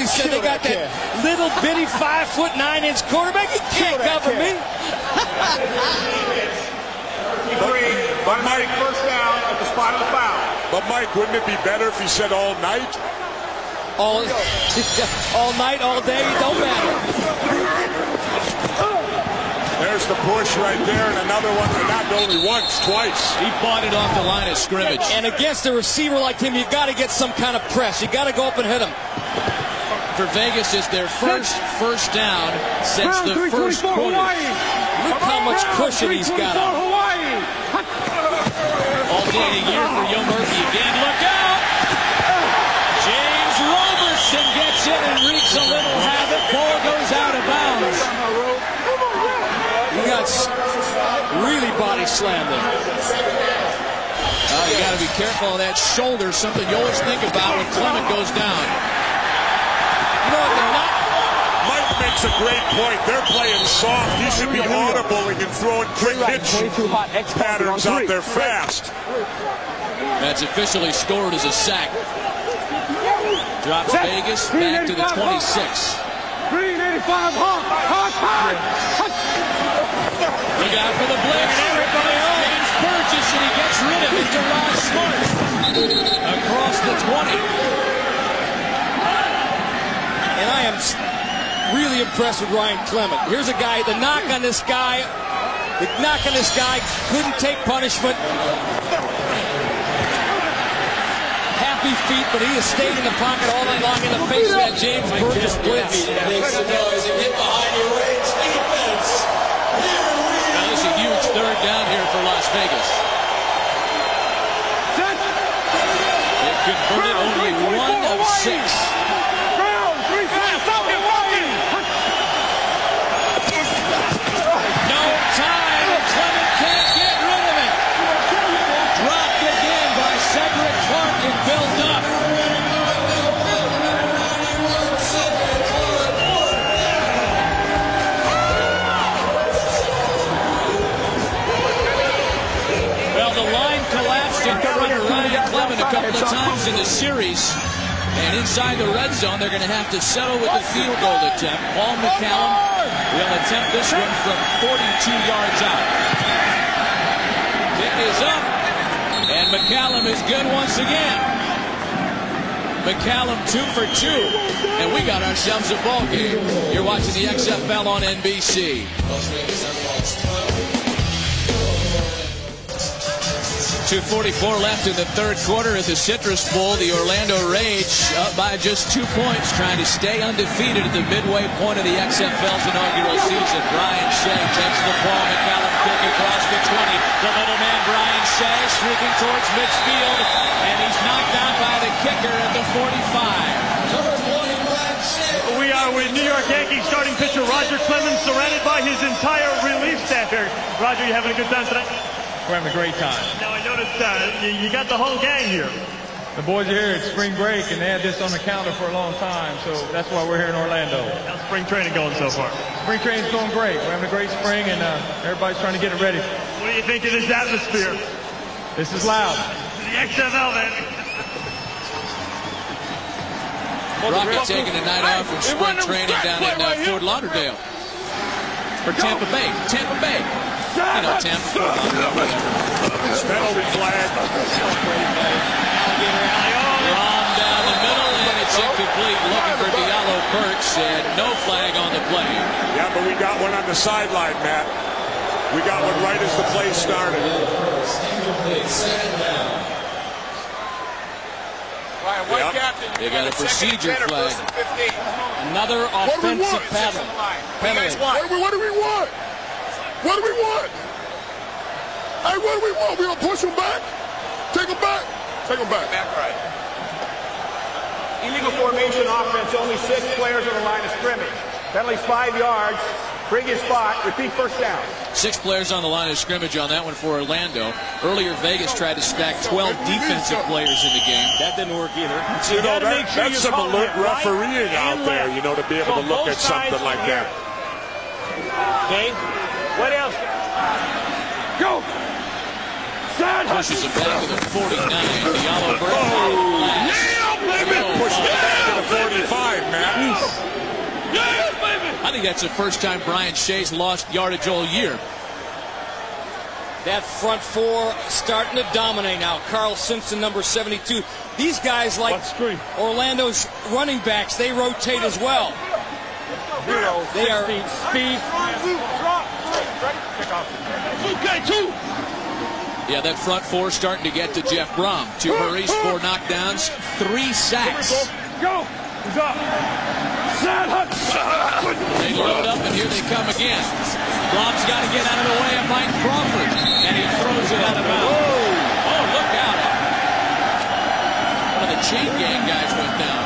into the huddle. He said they got that little bitty five foot nine inch quarterback. He can't that cover me. But, But Mike, first down at the spot of the foul. But Mike, wouldn't it be better if he said all night? All, [LAUGHS] all night, all day, it don't matter. There's the push right there, and another one, not only once, twice. He bought it off the line of scrimmage. And against a receiver like him, you got to get some kind of press. You got to go up and hit him. For Vegas, is their first first down since the first quarter. Look how much cushion he's got on. All day a year for Yo Murphy again. Look out! James Robertson gets it and wreaks a little havoc. Ball goes out of bounds. He got really body slammed there. Oh, you got to be careful of that shoulder. Something you always think about when Clement goes down. You know what? They're. Mike makes a great point. They're playing soft. He should be audibling and throwing quick hitch patterns out there fast. That's officially scored as a sack. Drops Vegas back to the 26. Green 85 hot, hot, hot, hot. Look out for the blitz. Everybody on. James Burgess, and he gets rid of it to Rod Smart. Across the 20. And I am really impressed with Ryan Clement. Here's a guy, the knock on this guy, the knock on this guy couldn't take punishment. Happy feet, but he has stayed in the pocket all night long in the face of that James Burgess blitz. Makes some noise and get behind your range defense. Now this is a huge third down here for Las Vegas. They've converted only one of six. Couple of times in the series. And inside the red zone, they're going to have to settle with a field goal attempt. Paul McCallum will attempt this one from 42 yards out. Kick is up, and McCallum is good once again. McCallum two for two, and we got ourselves a ball game. You're watching the XFL on NBC. 2.44 left in the third quarter at the Citrus Bowl. The Orlando Rage up by just two points, trying to stay undefeated at the midway point of the XFL's inaugural season. Brian Shay takes the ball. McCallum kick across the 20. The little man, Brian Shay, streaking towards midfield, and he's knocked out by the kicker at the 45. We are with New York Yankees starting pitcher Roger Clemens, surrounded by his entire relief staff here. Roger, you having a good time tonight? We're having a great time. Now I noticed uh, you, you got the whole gang here. The boys are here at spring break, and they had this on the calendar for a long time, so that's why we're here in Orlando. How's spring training going so far? Spring training's going great. We're having a great spring, and uh, everybody's trying to get it ready. What do you think of this atmosphere? This is loud. The XFL, man. Rocket taking a night off from spring training down in uh, Fort Lauderdale. For Tampa Bay. Tampa Bay. You know, Tampa. Fort Penalty flag. Rom down the middle, and it's incomplete. Looking for Diallo Burks, and no flag on the play. Yeah, but we got one on the sideline, Matt. We got one right as the play started. Ryan, what captain? They got a procedure flag. Another What do we offensive want? pattern. What do you guys want? What what do we want? What do we want? Hey, what do we want? We gonna push them back? Take them back? Take them back. Back right. Illegal formation offense, only six players on the line of scrimmage. Penalties five yards. Previous spot. Repeat first down. Six players on the line of scrimmage on that one for Orlando. Earlier, Vegas tried to stack 12 defensive players in the game. That didn't work either. You know, gotta that, make sure that's you some call alert that right refereeing out there, you know, to be able to look at something like here. that. Okay. What else? Go! Pushes him back to the 49. Diallo Burke. Oh, yeah, baby! Push it back to the 45, man. Yeah, baby! I think that's the first time Brian Shay's lost yardage all year. That front four starting to dominate now. Carl Simpson, number 72. These guys, like Orlando's running backs, they rotate as well. Zero. They are speed. Okay, two. Yeah, that front four starting to get to Jeff Brohm. Two hurries, four knockdowns, three sacks. Go. He's up. They load up, and here they come again. Brohm's got to get out of the way of Mike Crawford, and he throws it out of bounds. Oh, look out. One of the chain gang guys went down.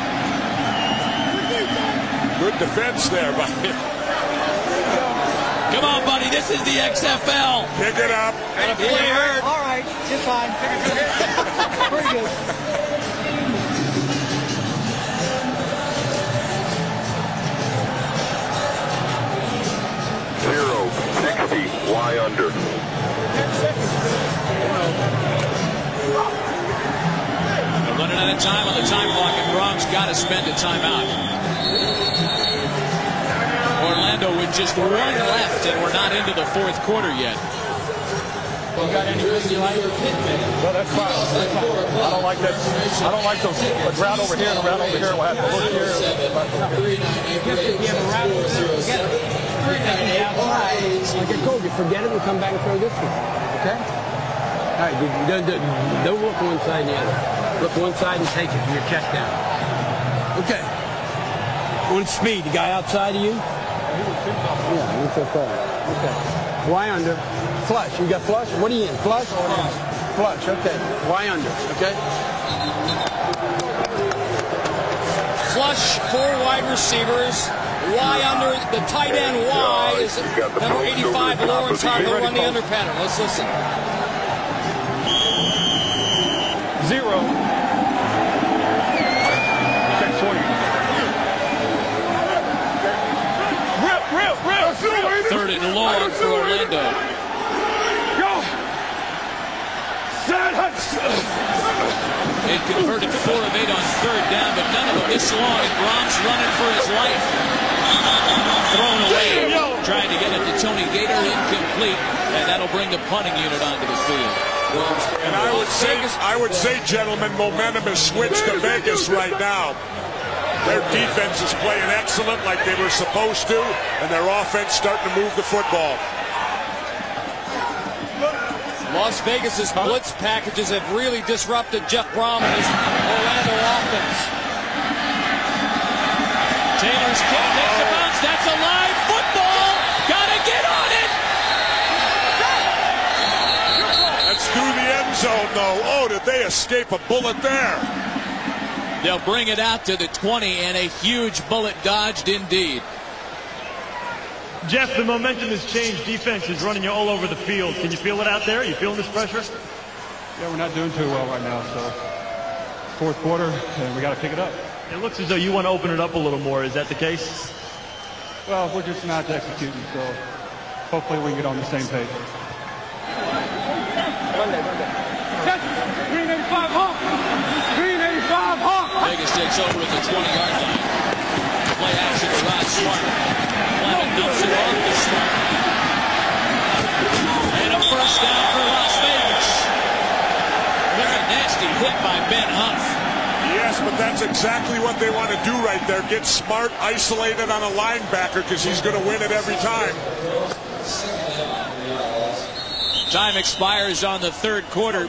Good defense there by Come on, buddy. This is the XFL. Pick it up. Gotta play hurt. All right, just fine. [LAUGHS] Pretty good. Zero, 60, Y under. They're running out of time on the time clock, and Brohm's got to spend a timeout. Orlando with just one left, and we're not into the fourth quarter yet. You got anything you like? Well, that's fine. That's fine. I don't like that. I don't like those. A route over here and a route over here. We'll have to look here. Like I told you, forget it and come back and throw this one. Okay? All right, you- you don't, don't- don't look one side and the other. Look one side and take it from your chest down. Okay. On speed, the guy outside of you? Yeah, that's okay. Okay. Why under? Flush. You got flush? What are you in? Flush? Flush, okay. Why under? Okay? Flush, four wide receivers. Y under the tight end Y is number 85, Lawrence Hart. He'll run the under pattern. Let's listen. Rip. Third and long for Orlando. Go. Sad It converted four of eight on third down, but none of them this long, and Brohm's running for his life. Thrown away, trying to get it to Tony Gator, incomplete, and that'll bring the punting unit onto the field. And I would say, I would say, gentlemen, momentum has switched to Vegas right now. Their defense is playing excellent like they were supposed to, and their offense starting to move the football. Las Vegas's blitz packages have really disrupted Jeff Brohm and his Orlando offense. Taylor's kick takes a bounce. That's a live football. Gotta get on it. That's through the end zone, though. Oh, did they escape a bullet there? They'll bring it out to the 20, and a huge bullet dodged indeed. Jeff, the momentum has changed. Defense is running you all over the field. Can you feel it out there? Are you feeling this pressure? Yeah, we're not doing too well right now, so fourth quarter, and we got to pick it up. It looks as though you want to open it up a little more. Is that the case? Well, we're just not executing, so hopefully we can get on the same page. Green 85 hawk. Green 85 hawk. Vegas takes over at the 20-yard line. Play action to Rod Smart. Clement dumps it off to Smart. And a first down for Las Vegas. Very nasty hit by Ben Huff. Yes, but that's exactly what they want to do right there. Get smart, isolated on a linebacker because he's going to win it every time. Time expires on the third quarter.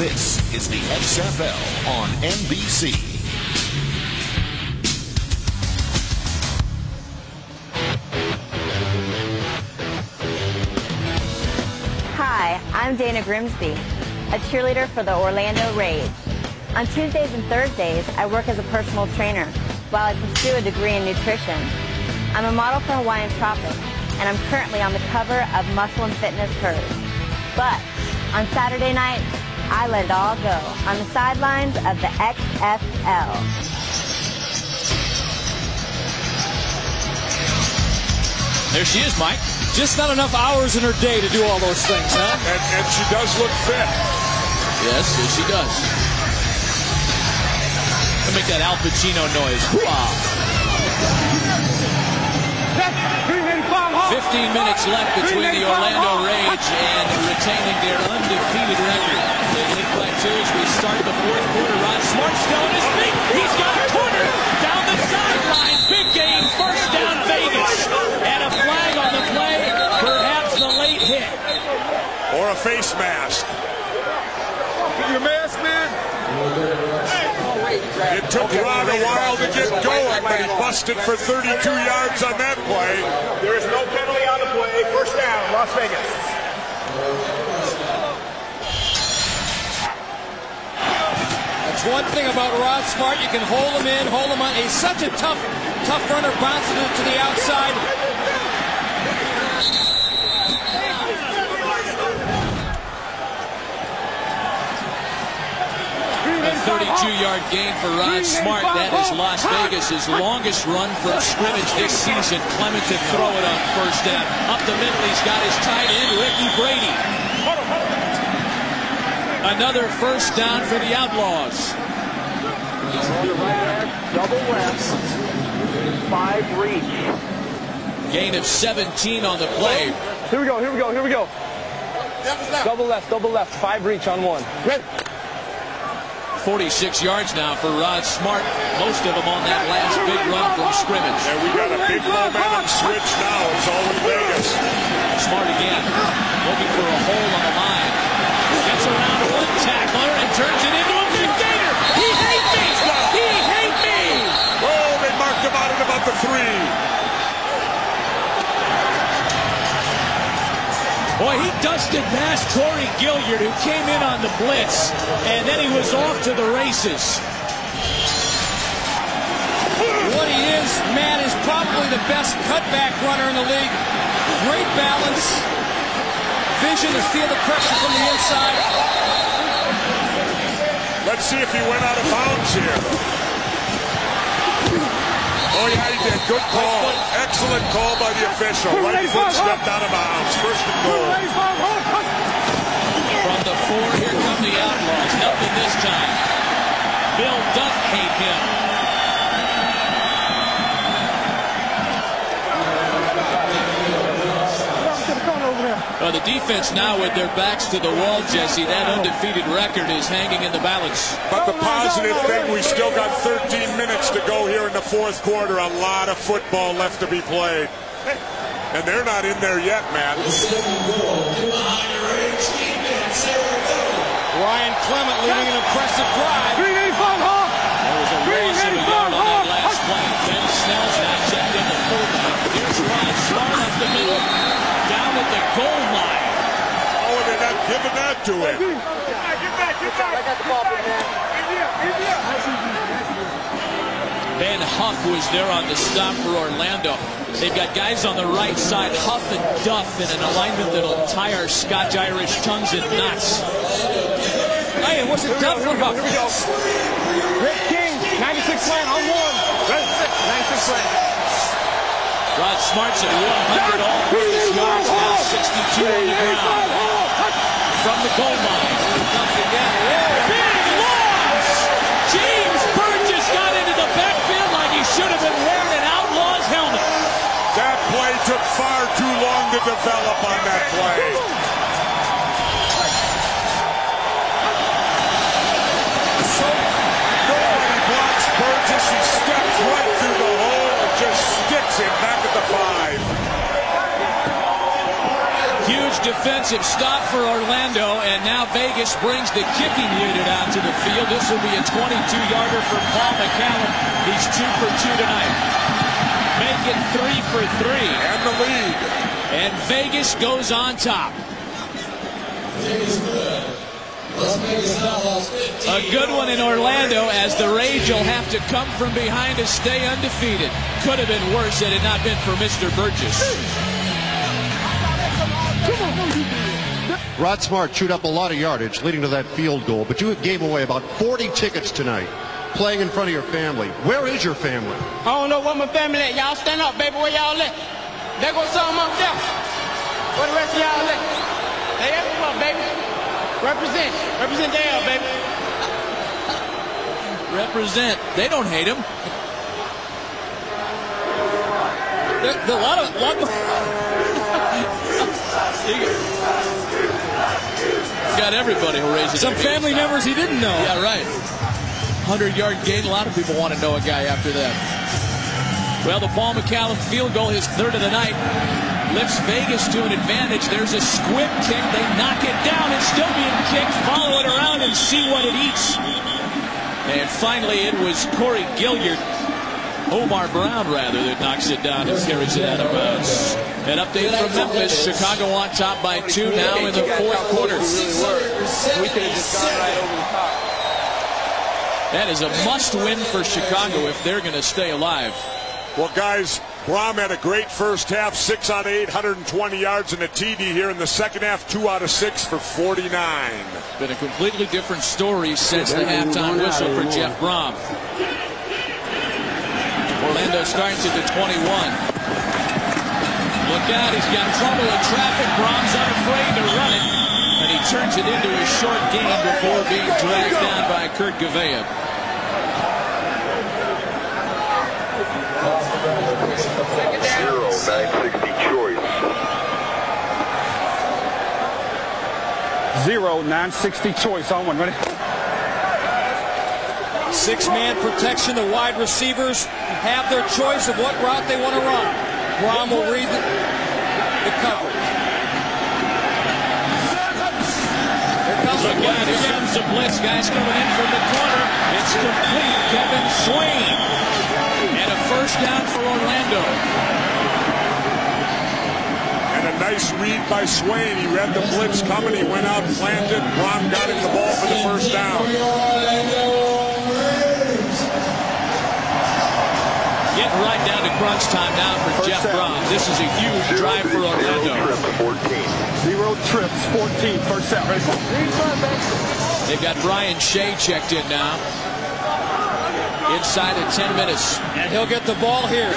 This is the XFL on NBC. Hi, I'm Dana Grimsby, a cheerleader for the Orlando Rage. On Tuesdays and Thursdays, I work as a personal trainer while I pursue a degree in nutrition. I'm a model for Hawaiian Tropic, and I'm currently on the cover of Muscle and Fitness Curves. But on Saturday night, I let it all go on the sidelines of the XFL. There she is, Mike. Just not enough hours in her day to do all those things, huh? And, and she does look fit. Yes, yes, she does. I'll make that Al Pacino noise. Wow. 15 minutes left between the Orlando Rage and retaining their undefeated record. They lead by two as we start the fourth quarter. Rod Smart still on his feet. He's got a corner down the sideline. Big game, first down Vegas. And a flag on the play, perhaps the late hit. Or a face mask. Get your mask, man. It took Rod a while to get going, but he busted for 32 yards on that play. There is no penalty on the play. First down, Las Vegas. That's one thing about Rod Smart. You can hold him in, hold him on. He's such a tough, tough runner, bouncing it to the outside. A 32-yard gain for Rod Smart. That is Las Vegas' longest run from scrimmage this season. Clement to throw it on first down. Up the middle, he's got his tight end, Ricky Brady. Another first down for the Outlaws. Double left. Five reach. Gain of 17 on the play. Here we go, here we go, here we go. Double left, double left. Five reach on one. Ready. 46 yards now for Rod Smart. Most of them on that last big run from scrimmage. And we got a big momentum switch now. It's all in Vegas. Smart again. Looking for a hole on the line. Gets around one tackler and turns it into a big gainer. He hate me. He hate me. Oh, they marked him out at about the three. Boy, he dusted past Corey Gilliard, who came in on the blitz, and then he was off to the races. What he is, man, is probably the best cutback runner in the league. Great balance, vision to feel the pressure from the inside. Let's see if he went out of bounds here. Oh, yeah, he did. Good call. Excellent call by the official. Right foot stepped out of bounds. First and goal. From the four, here come the Outlaws. Nothing this time. Bill Duck hate him. Well, the defense now with their backs to the wall, Jesse, that undefeated record is hanging in the balance. But the positive thing, we still got 13 minutes to go here in the fourth quarter. A lot of football left to be played. And they're not in there yet, man. Ryan Clement leading an impressive drive. There was a raise of a yard on that last play. Ben Snell's now checked in the fullback. Here's Rod Smart up the middle, down at the goal line. Oh, they're not giving that to him. Get back, get back. I got the ball, big man. Ben Huff was there on the stop for Orlando. They've got guys on the right side, Huff and Duff, in an alignment that'll tie our Scotch-Irish tongues in knots. Hey, what's it done for Huff? Here we go. Rick King, 96 slant on one. 96 slant. Rod Smart's at 100 all purpose yards now, 62 on the ground. From the goal line. Here it again. Big loss! James Burgess got into the backfield like he should have been wearing an Outlaws helmet. That play took far too long to develop on that play. So, nobody blocks Burgess. He steps right through the hole and just sticks him back at the five. Huge defensive stop for Orlando, and now Vegas brings the kicking unit out to the field. This will be a 22-yarder for Paul McCallum. He's two for two tonight. Make it three for three. And the lead. And Vegas goes on top. A good one in Orlando as the Rage will have to come from behind to stay undefeated. Could have been worse had it not been for Mr. Burgess. Rod Smart chewed up a lot of yardage leading to that field goal, but you gave away about 40 tickets tonight playing in front of your family. Where is your family? I don't know where my family at. Y'all stand up, baby. Where y'all at? There goes some up there. What the rest of y'all think? There? Come on, baby. Represent. Represent Dale, baby. Represent. They don't hate him. There, there, a lot of, lot of Got everybody who raises some family members he didn't know. Yeah, right. 100 yard gain. A lot of people want to know a guy after that. Well, the Paul McCallum field goal, his third of the night, lifts Vegas to an advantage. There's a squib kick. They knock it down. It's still being kicked. Follow it around and see what it eats. And finally, it was Corey Gilliard, Omar Brown rather, that knocks it down and carries it out of bounds. An update from Memphis. Chicago on top by two now in the fourth quarter. We could have just gone right over the top. That is a must win for Chicago if they're going to stay alive. Well, guys, Brohm had a great first half, six out of eight, 120 yards and a TD here in the second half, two out of six for 49. Been a completely different story since the halftime whistle for Jeff Brohm. Orlando starts at the 21. Look out, he's got trouble in traffic. Brohm's unafraid to run it. And he turns it into a short gain before being dragged down by Kurt Gouveia. Zero, 960 choice. Zero, 960 choice on one. Ready? Six man protection. The wide receivers have their choice of what route they want to run. Brohm will read the, the coverage. Here comes the Look out, here comes the blitz. Guys coming in from the corner. It's complete. Kevin Swayne. And a first down for Orlando. And a nice read by Swayne. He read the blitz coming. He went out, planted. Brohm got him the ball for the first down. Getting right down to crunch time now for Jeff Brohm. This is a huge drive for Orlando. Zero trips, 14. First out. Ready? They've got Brian Shay checked in now. Inside of 10 minutes. And he'll get the ball here. The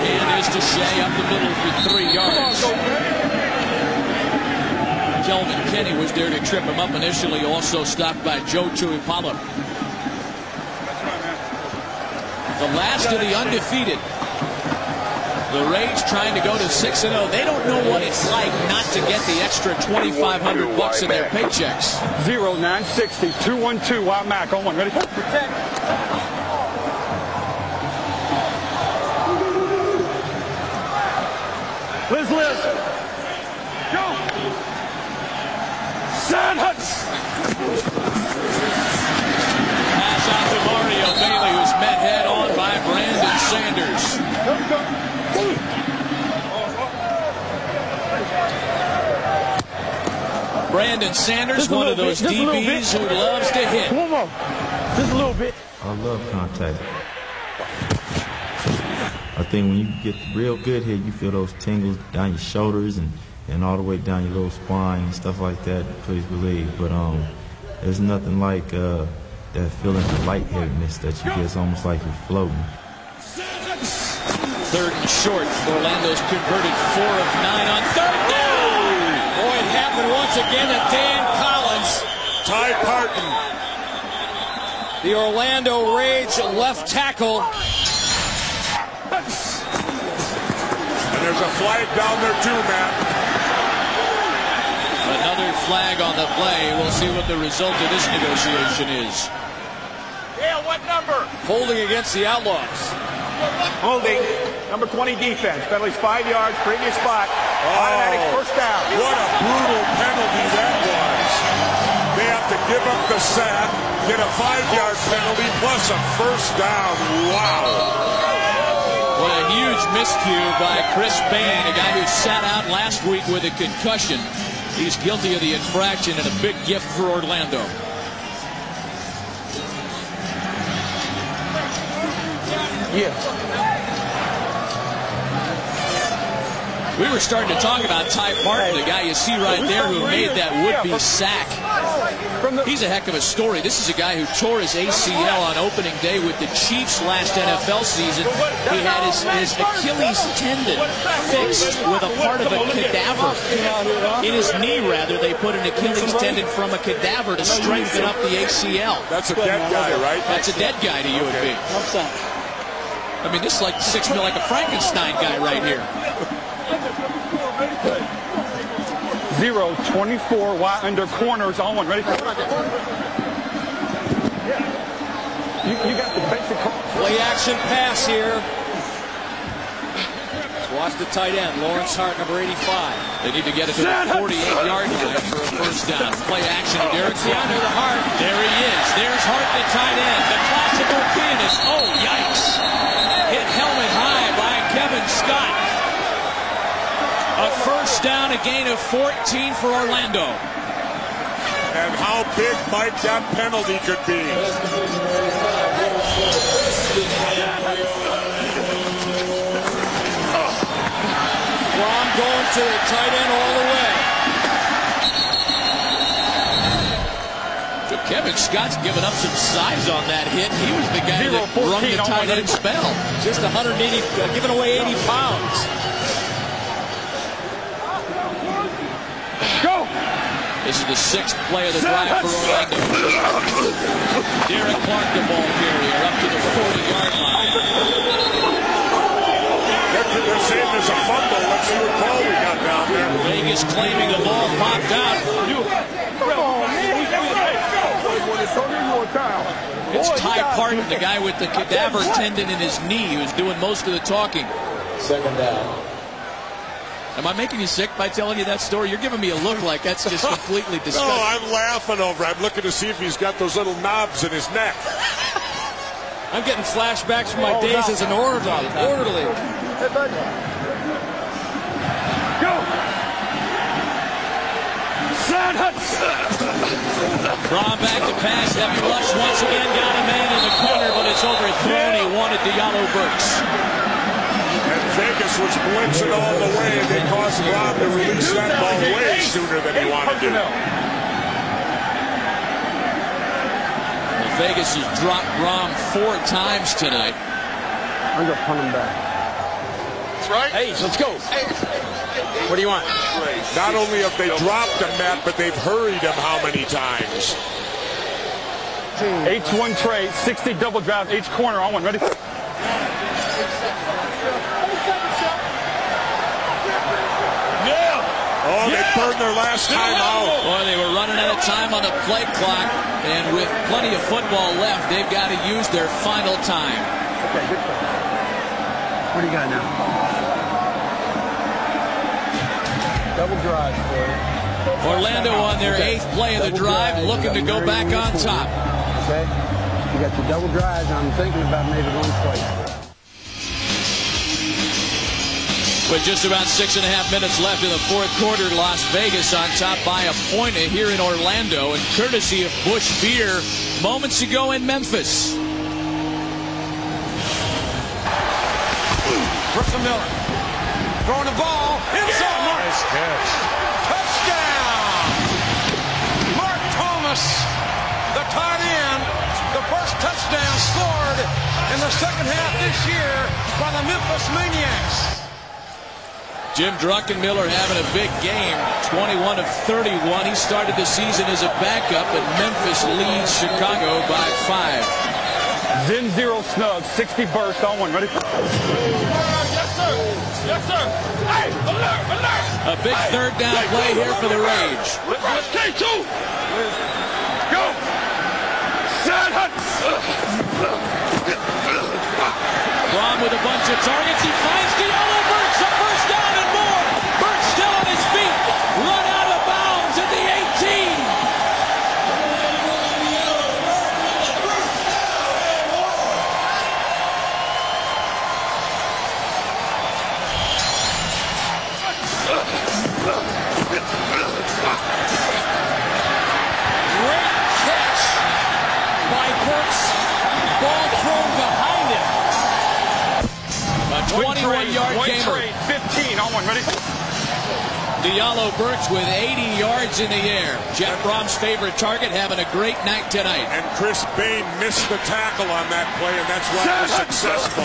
hand is to Shay up the middle for three yards. Kelvin Kinney was there to trip him up initially, also stopped by Joe Tuipala. The last of the undefeated. The Rage trying to go to 6 0. They don't know what it's like not to get the extra 2500 bucks in their paychecks. Zero, 960, 212, Wild Mac on one. Ready? Protect. Liz, Liz. Go. San Hutch. Pass out to Mario Bailey, who's met head on by Brandon Sanders. Brandon Sanders, one of those bit, just a little DBs who loves to hit. One more. Just a little bit. I love contact. I think when you get real good here, you feel those tingles down your shoulders and, and all the way down your little spine and stuff like that. Please believe. But um, there's nothing like uh, that feeling of lightheadedness that you get. It's almost like you're floating. Third and short. Orlando's converted four of nine on third down. Boy, once again to Dan Collins. Ty Parten. The Orlando Rage left tackle. And there's a flag down there too, Matt. Another flag on the play. We'll see what the result of this negotiation is. Dale, what number? Holding against the Outlaws. Holding. Number 20 defense. Penalties five yards, previous spot. Automatic oh. first down. What a brutal penalty that was. They have to give up the sack, get a five-yard penalty plus a first down. Wow. What a huge miscue by Chris Bain, a guy who sat out last week with a concussion. He's guilty of the infraction and a big gift for Orlando. Yes. We were starting to talk about Ty Martin, the guy you see right there who made that would-be sack. He's a heck of a story. This is a guy who tore his ACL on opening day with the Chiefs last NFL season. He had his, his Achilles tendon fixed with a part of a cadaver. In his knee, rather, they put an Achilles tendon from a cadaver to strengthen up the ACL. That's a dead guy, right? That's a dead guy to you and me. I mean, this is like six like a Frankenstein guy right here. [LAUGHS] Zero, 24, wide under corners on one. Ready? You, you got the basic. Play action pass here. Watch the tight end, Lawrence Hart, number 85. They need to get it to the 48-yard line [LAUGHS] for a first down. Play action to Derek Keanu to Hart. There he is. There's Hart, the tight end. The classical pianist. Oh, yikes. Hit helmet high by Kevin Scott. A first down, a gain of 14 for Orlando. And how big might that penalty could be? Rom going to the tight end all the way. So Kevin Scott's given up some size on that hit. He was the guy that rung the tight end spell. Just 180, uh, giving away 80 pounds. Go! This is the sixth play of the drive for Orlando. Derek Clark, the ball carrier, up to the 40-yard line. They're saying there's a fumble. Let's see what call we got down there. Vegas claiming the ball popped out. It's Ty Parten, the guy with the cadaver tendon in his knee, who's doing most of the talking. Second down. Am I making you sick by telling you that story? You're giving me a look like that's just completely [LAUGHS] No, disgusting. I'm laughing over. I'm looking to see if he's got those little knobs in his neck. [LAUGHS] I'm getting flashbacks from my days as an orderly. orderly. Go! Sad [LAUGHS] Brohm back to pass. Heavy rush once again. Got a man in the corner, but it's overthrown. He wanted Diallo Burks. And Vegas was blitzing all the way, and they caused Rob to release that ball way sooner than he wanted to. Vegas has dropped Brohm four times tonight. I'm going to punt him back. That's right. Hey, let's go. What do you want? Not only have they dropped him, Matt, but they've hurried him how many times? H1 tray, 60 double drive, H corner on one. Ready? Oh, they burned their last time out. Boy, they were running out of time on the play clock, and with plenty of football left, they've got to use their final time. Okay, good play. What do you got now? Double drive for. Orlando on their Okay. eighth play of the Double drive, drive, looking to go back on top. Okay? You got your double drives. I'm thinking about maybe one play. With just about six and a half minutes left in the fourth quarter, Las Vegas on top by a point here in Orlando, and courtesy of Busch Beer moments ago in Memphis. Brooks Miller throwing the ball inside. Mark. Nice catch. Touchdown. Mark Thomas, the tight end, the first touchdown scored in the second half this year by the Memphis Maniacs. Jim Druckenmiller having a big game, 21 of 31. He started the season as a backup, and Memphis leads Chicago by five. Zen zero snug, 60 burst on one. Ready? Yes, sir. Yes, sir. Hey, alert, alert. A big third down play here for the Rage. Reverse K2. Go! Sad Hunt. Brohm with a bunch of targets. He Diallo Burks with 80 yards in the air. Jeff Brohm's favorite target having a great night tonight. And Chris Bain missed the tackle on that play, and that's why it was successful.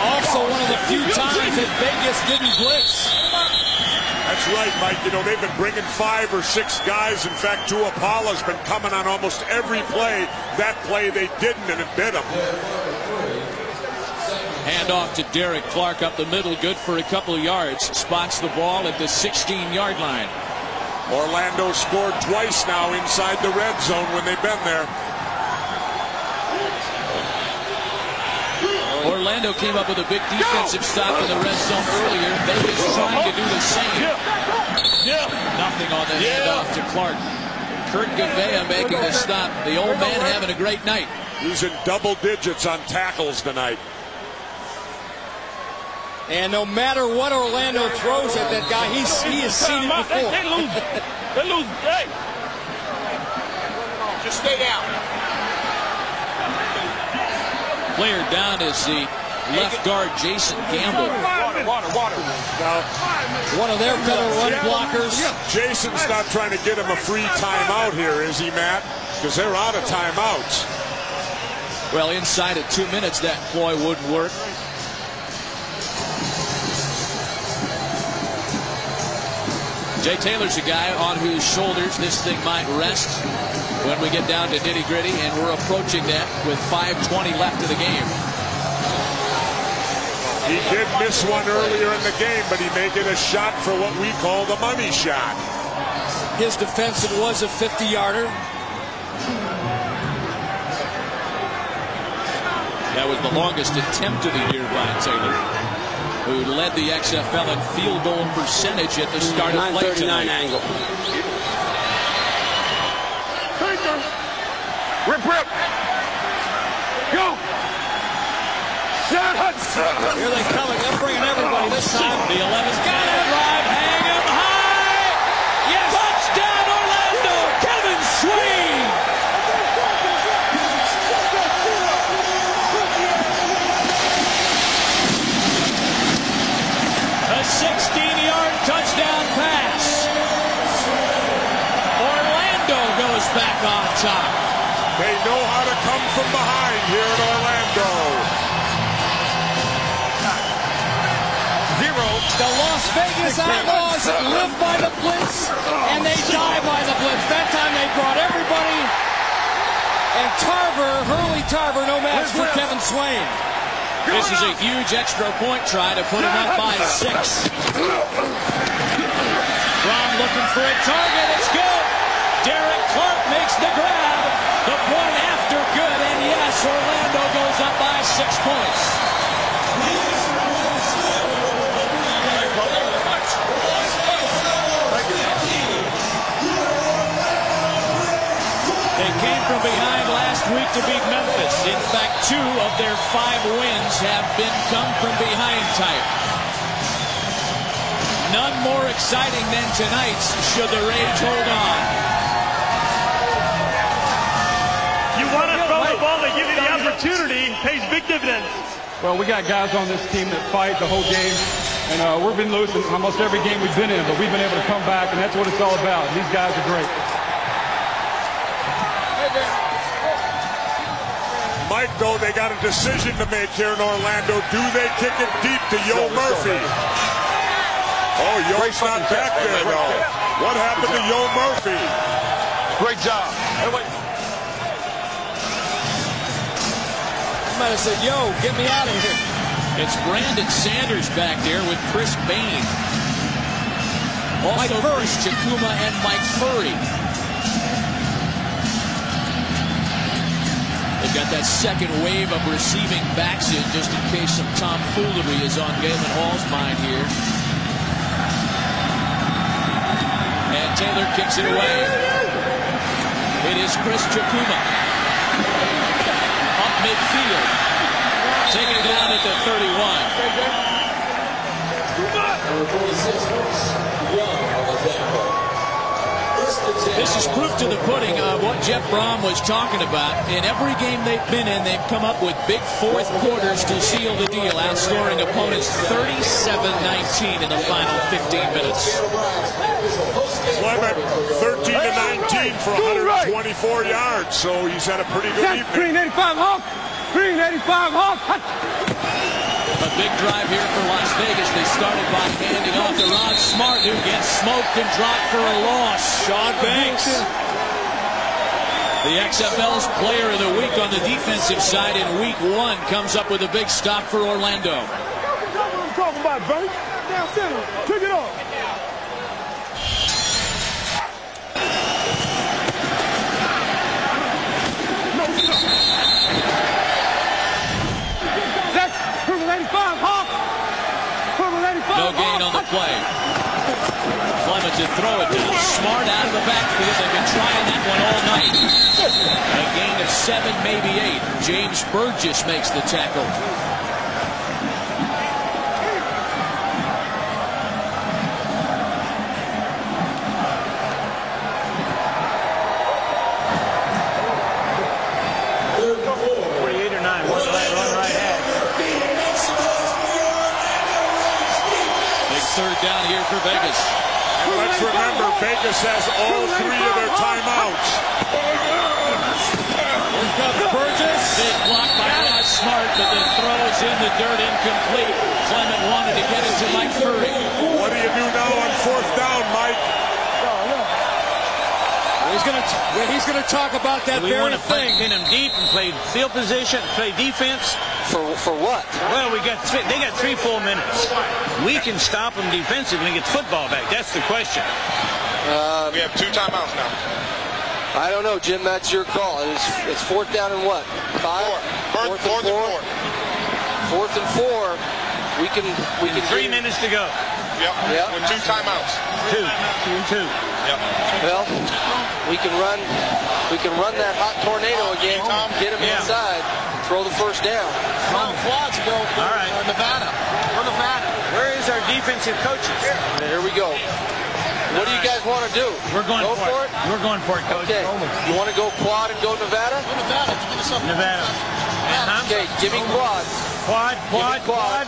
Also one of the few times that Vegas didn't blitz. That's right, Mike. You know, they've been bringing five or six guys. In fact, Tuipala's been coming on almost every play. That play they didn't, and it bit them. Hand off to Derek Clark up the middle, good for a couple yards. Spots the ball at the 16-yard line. Orlando scored twice now inside the red zone when they've been there. Orlando came up with a big defensive stop in the red zone earlier. Vegas trying to do the same. Nothing on the handoff to Clark. Kurt Gouveia making the stop. The old man having a great night. He's in double digits on tackles tonight. And no matter what Orlando throws at that guy, he's, he has seen it before. They, they lose. They lose. Hey. Just stay down. Player down is the left guard Jason Gamble. Water, water, water. Now, One of their better run blockers. Jason's not trying to get him a free timeout here, is he, Matt? Because they're out of timeouts. Well, inside of two minutes, that ploy wouldn't work. Jay Taylor's a guy on whose shoulders this thing might rest when we get down to nitty gritty, and we're approaching that with 5.20 left of the game. He did miss one earlier in the game, but he made it a shot for what we call the money shot. His defense, it was a 50-yarder. That was the longest attempt of the year by Taylor, who led the XFL in field goal percentage at the start of play 939 tonight. angle. Rip, rip. Go. Shut up. Here they come. They're bringing everybody this time. The 11's got it. Drive, hang him high. Yes. Touchdown, Orlando. Kevin Swayne. A 16-yard touchdown pass. Orlando goes back on top. They know how to come from behind here in Orlando. Zero. The Las Vegas Outlaws live by the blitz, and they die by the blitz. That time they brought everybody. And Tarver, Hurley Tarver, no match for Kevin Swayne. This is a huge extra point try to put him up by six. Brown looking for a target. It's good. Derek Clark makes the grab. The point after good. And yes, Orlando goes up by six points. They came from behind last week to beat Memphis. In fact, two of their five wins have been come from behind type. None more exciting than tonight's should the Rage hold on. You want to throw the ball, they give you the opportunity, pays big dividends. Well, we got guys on this team that fight the whole game. And uh, we've been losing almost every game we've been in, but we've been able to come back, and that's what it's all about. These guys are great. Mike, though, they got a decision to make here in Orlando. Do they kick it deep to Yo Murphy? Oh, Yo's not back there, though. What happened to Yo Murphy? Great job. Hey, wait. Might said, yo, get me out of here. It's Brandon Sanders back there with Chris Bain. Also Chris Chukwuma and Mike Furrey. That second wave of receiving backs in just in case some tomfoolery is on Galen Hall's mind here. And Taylor kicks it away. It is Chris Chukwuma. Up midfield. Taking it down at the 31. This is proof to the pudding of what Jeff Brohm was talking about. In every game they've been in, they've come up with big fourth quarters to seal the deal, outscoring opponents 37-19 in the final 15 minutes. Clement, 13 to 19 for 124 yards, so he's had a pretty good Set, evening. Green 85 Hawk. Green 85 Hawk. Big drive here for Las Vegas. They started by handing off to Rod Smart, who gets smoked and dropped for a loss. Sean Banks. The XFL's player of the week on the defensive side in week one comes up with a big stop for Orlando. That's what I'm talking about, baby. Down center. Pick it up. No stop. That's Purple 85 Hawk. Purple 85 No gain on the play. To throw it down. Smart out of the backfield. They've been trying that one all night. A gain of seven, maybe eight. James Burgess makes the tackle. For Vegas. And let's remember, Vegas has all three of their timeouts. Here comes Burgess. Big block by Rod Smart, but the throw is in the dirt, incomplete. Clement wanted to get it to Mike Curry. What do you do now on fourth down, Mike? He's going to he's going to talk about that we very want to play, thing. pin them deep and play field position, play defense. For for what? Well, we got three, they got three full minutes. We can stop them defensively and get the football back. That's the question. Uh, We have two timeouts now. I don't know, Jim. That's your call. It's, it's fourth down and what? Five. Fourth, and fourth and four. four. Fourth and four. We can we can Three get- minutes to go. Yep. Yeah. With two timeouts. Two, two and two. Yep. Well, we can run we can run that hot tornado again. Get him Yeah. inside. Throw the first down. Come on, quads go. All right. Nevada. For Nevada. Where is our defensive coaches? Here we go. What do you guys want to do? We're going go for, for it. We're going for it, coach. Okay. You want to go quad and go Nevada? Nevada. Uh-huh. Okay, give me quad. Quad, quad, quad.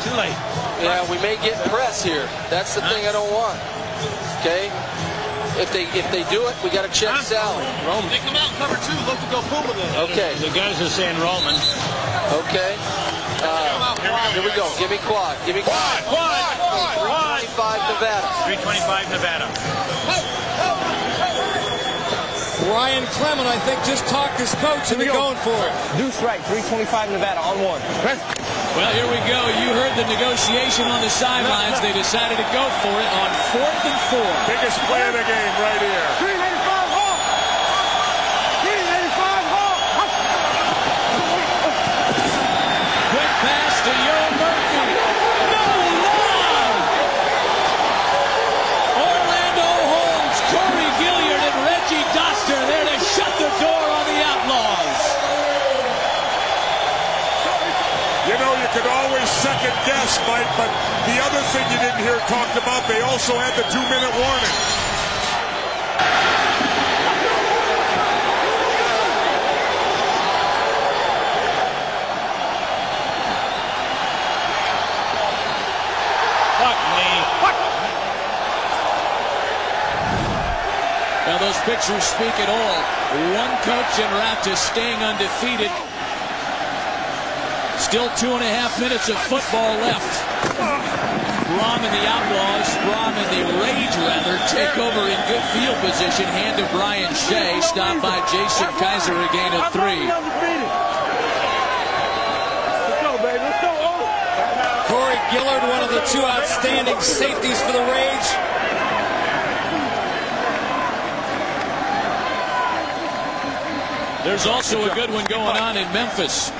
Too late. Yeah, we may get press here. That's the thing I don't want. Okay? If they if they do it, we got to check Sally. Roman. They come out and cover two. Look to go Puma then. Okay. The guys are saying Roman. Okay. Uh, here we go. Give me quad. Give me quad. Quad, quad, quad. 325 Nevada. 325 Nevada. Ryan Clement, I think, just talked his coach into going for it. Deuce right, 325 Nevada on one. Well, here we go. You heard the negotiation on the sidelines. They decided to go for it on fourth and four. Biggest play of the game right here. Could always second guess, Mike, but the other thing you didn't hear talked about, they also had the two-minute warning. Fuck me. Now those pictures speak it all. One coach route to staying undefeated. Still two and a half minutes of football left. Brohm and the Outlaws, Brohm and the Rage rather, take over in good field position. Hand to Brian Shay, stopped by Jason Kaiser, again a gain of three. Corey Gilliard, one of the two outstanding safeties for the Rage. There's also a good one going on in Memphis,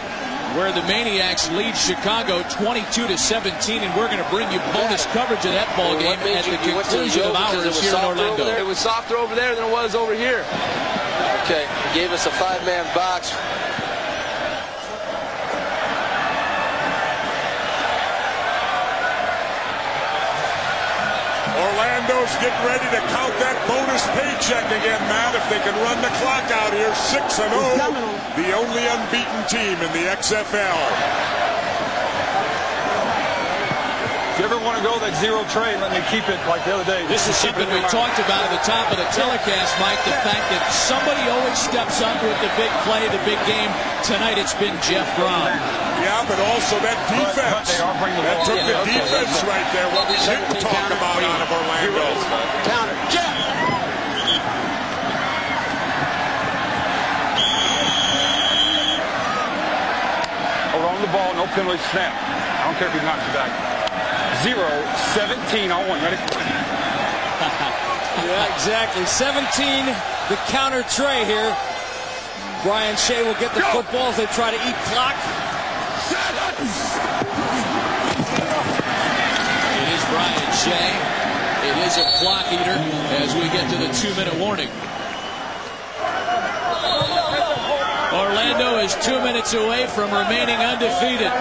where the Maniacs lead Chicago 22 to 17, and we're going to bring you bonus coverage of that ball game at you- the you went to the conclusion of Yoga 'cause it ours here in Orlando. It was softer over there than it was over here. Okay. Gave us a five-man box. Getting ready to count that bonus paycheck again, Matt, if they can run the clock out here. 6 and 0, the only unbeaten team in the XFL. If you ever want to go that zero trade, let me keep it like the other day. This is something we talked about at the top of the telecast, Mike. The fact that somebody always steps up with the big play, the big game. Tonight it's been Jeff Brohm. Yeah, but also that defense. that took the defense right there. What we didn't talk about out of Orlando. Counter. Jeff. Hold on the ball, no penalty snap. I don't care if he knocks you back. Zero, 17 on one. Ready? [LAUGHS] yeah, exactly. 17, the counter tray here. Brian Shay will get the Go. football as they try to eat clock. It is Brian Shay. It is a clock eater as we get to the two-minute warning. Orlando is two minutes away from remaining undefeated.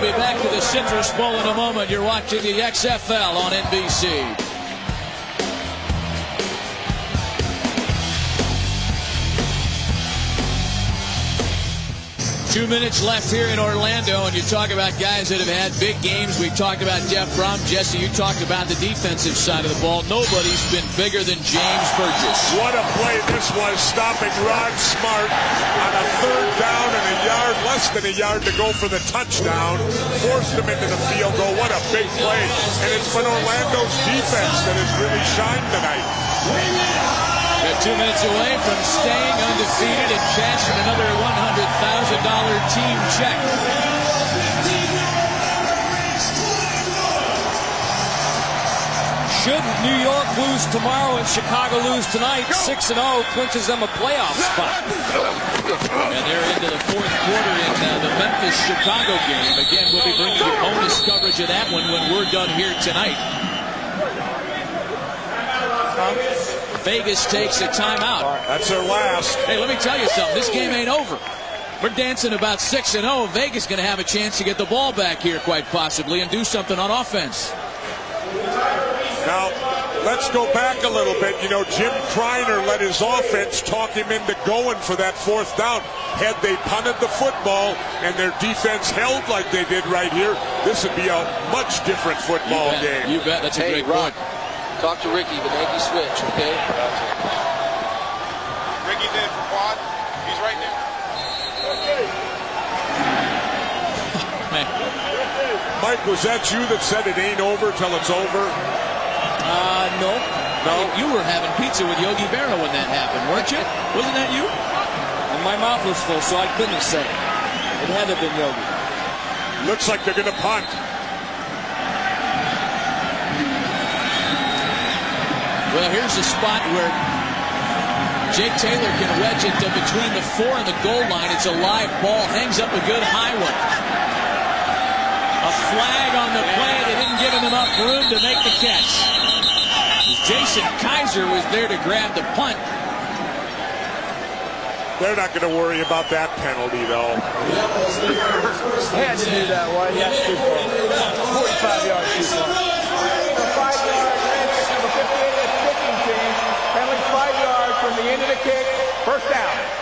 We'll be back to the Citrus Bowl in a moment. You're watching the XFL on NBC. Two minutes left here in Orlando, and you talk about guys that have had big games. We've talked about Jeff Brohm. Jesse, you talked about the defensive side of the ball. Nobody's been bigger than James Burgess. What a play this was, stopping Rod Smart on a third down and a yard, less than a yard to go for the touchdown. Forced him into the field goal. What a big play. And it's been Orlando's defense that has really shined tonight. They're two minutes away from staying undefeated and cashing another $100,000 team check. Should New York lose tomorrow and Chicago lose tonight, 6 0 clinches them a playoff spot. And they're into the fourth quarter in uh, the Memphis Chicago game. Again, we'll be bringing you bonus coverage of that one when we're done here tonight. Vegas takes a timeout. That's their last. Hey, let me tell you something. This game ain't over. We're dancing about 6 and 0. Vegas going to have a chance to get the ball back here, quite possibly, and do something on offense. Now, let's go back a little bit. You know, Jim Criner let his offense talk him into going for that fourth down. Had they punted the football and their defense held like they did right here, this would be a much different football you game. You bet. That's a hey, great Rock, point. Talk to Ricky, the Yankee switch, okay? Ricky did it for quad. He's right there. [LAUGHS] Okay. Mike, was that you that said it ain't over till it's over? Uh, no. No. You were having pizza with Yogi Berra when that happened, weren't you? Wasn't that you? And my mouth was full, so I couldn't have said it. It had to have been Yogi. Looks like they're going to punt. Well, here's a spot where Jake Taylor can wedge it to between the four and the goal line. It's a live ball, hangs up a good high one. A flag on the play. They didn't give him enough room to make the catch. Jason Kaiser was there to grab the punt. They're not going to worry about that penalty, though. He had to do that one. That's too far. 45 yards too far. Five yards, number 58 is kicking team. Penalty five yards from the end of the kick. First down.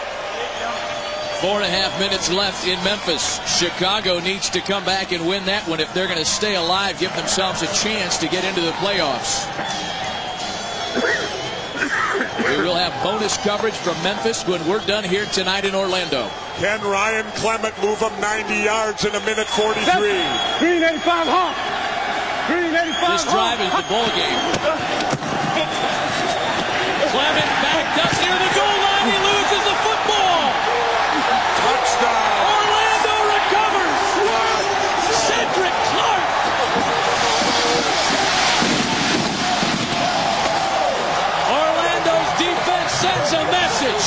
Four and a half minutes left in Memphis. Chicago needs to come back and win that one if they're going to stay alive, give themselves a chance to get into the playoffs. We will have bonus coverage from Memphis when we're done here tonight in Orlando. Can Ryan Clement move them 90 yards in a minute 43? Green 85 hump. Green 85 This drive is the ball game. Clement backed near the goal line. He loses the football. Touchdown. Orlando recovers. Cedric Clark. Orlando's defense sends a message.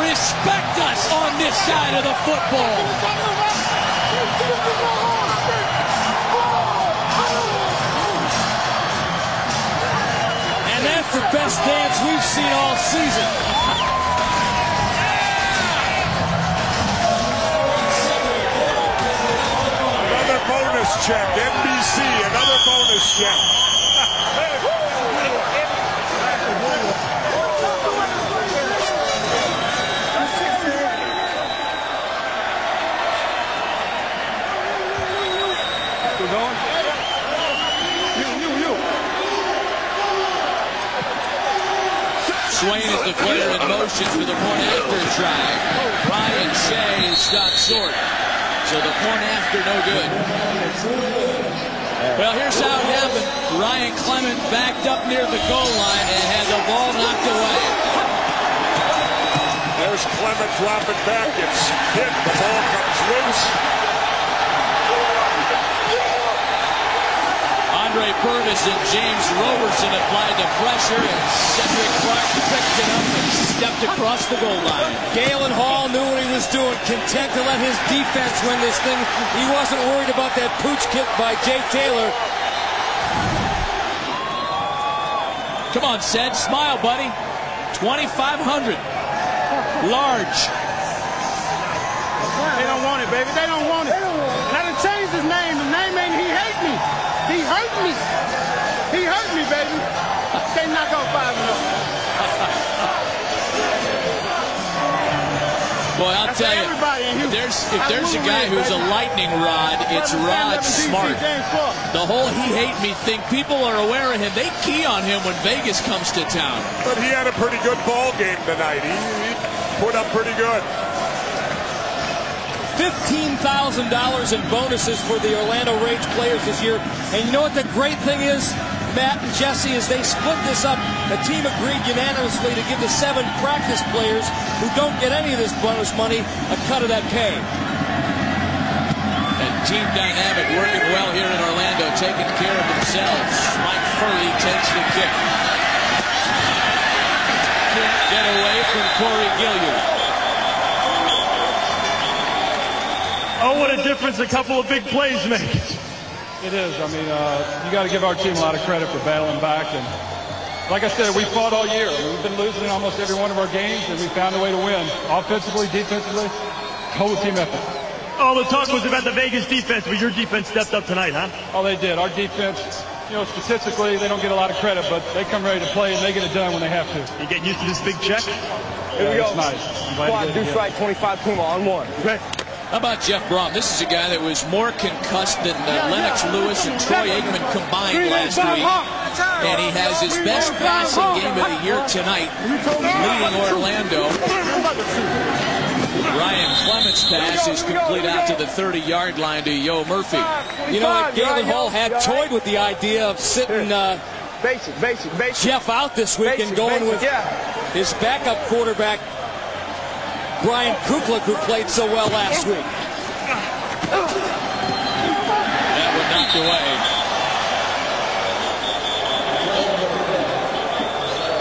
Respect us on this side of the football. Best dance we've seen all season. Another bonus check. NBC, another bonus check. Swayne is the player in motion for the point after try. Ryan Shay is stopped short. So the point after no good. Well, here's how it happened. Ryan Clement backed up near the goal line and had the ball knocked away. There's Clement dropping back. It's hit. The ball comes loose. Andre Purvis and James Robertson applied the pressure, and Cedric Clark picked it up and stepped across the goal line. Galen Hall knew what he was doing, content to let his defense win this thing. He wasn't worried about that pooch kick by Jay Taylor. Come on, Ced. Smile, buddy. 2,500. Large. They don't want it, baby. They don't want it. And I done changed his name. Me. He hurt me, baby. Can't knock off five Boy, I'll That's tell you, everybody in if there's, if there's a guy who's a lightning rod, it's Rod Smart. The whole he hate me thing, people are aware of him. They key on him when Vegas comes to town. But he had a pretty good ball game tonight. He, he put up pretty good. $15,000 in bonuses for the Orlando Rage players this year. And you know what the great thing is, Matt and Jesse, is they split this up. The team agreed unanimously to give the seven practice players who don't get any of this bonus money a cut of that pay. And team dynamic working well here in Orlando, taking care of themselves. Mike Furrey takes the kick. Can't get away from Corey Gilliard. Oh, what a difference a couple of big plays make. It is. I mean, uh, you got to give our team a lot of credit for battling back. And like I said, we fought all year. I mean, we've been losing in almost every one of our games, and we found a way to win. Offensively, defensively, total team effort. All the talk was about the Vegas defense, but your defense stepped up tonight, huh? Oh, they did. Our defense, you know, statistically, they don't get a lot of credit, but they come ready to play and they get it done when they have to. You getting used to this big check? Here we go. It's nice. I'm glad Squad to get it do again. strike 25 Puma on one. Okay. How about Jeff Brohm? This is a guy that was more concussed than uh, Lennox Lewis and Troy Aikman combined last week. And he has his best passing game of the year tonight, leading Orlando. Ryan Clement's pass is complete out to the 30-yard line to Yo Murphy. You know what? Galen Hall had toyed with the idea of sitting uh, Basic, basic, basic. Jeff out this week and going basic, with yeah. his backup quarterback, Brian Kuklick, who played so well last week. That one knocked away.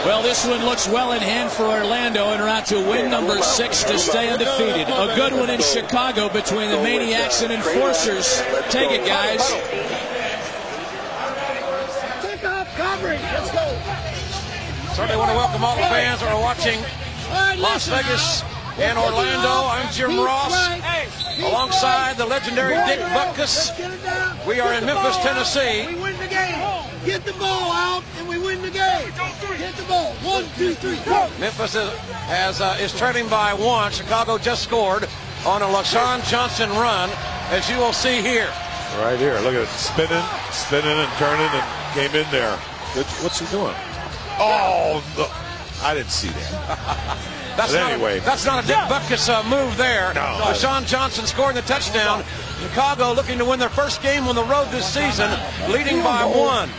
Well, this one looks well in hand for Orlando en route to win number six to stay undefeated. A good one in Chicago between the Maniacs and Enforcers. Take it, guys. Take off coverage. Let's go. Certainly want to welcome all the fans that are watching Las Vegas now. and Orlando. I'm Jim Ross. Alongside the legendary Dick now. Butkus. Let's get it down. We are in Memphis. Tennessee. We win the game. Get the ball out and we win the game. Get the ball. One, two, three, go. Memphis is, has, uh, is trailing by one. Chicago just scored on a LaShawn Johnson run, as you will see here. Right here. Look at it. Spinning, spinning and turning and came in there. What's he doing? Oh, the, I didn't see that. [LAUGHS] That's But not anyway. a, that's not a Dick Butkus uh, move there. No. Johnson scoring the touchdown. Chicago looking to win their first game on the road this season, leading by one.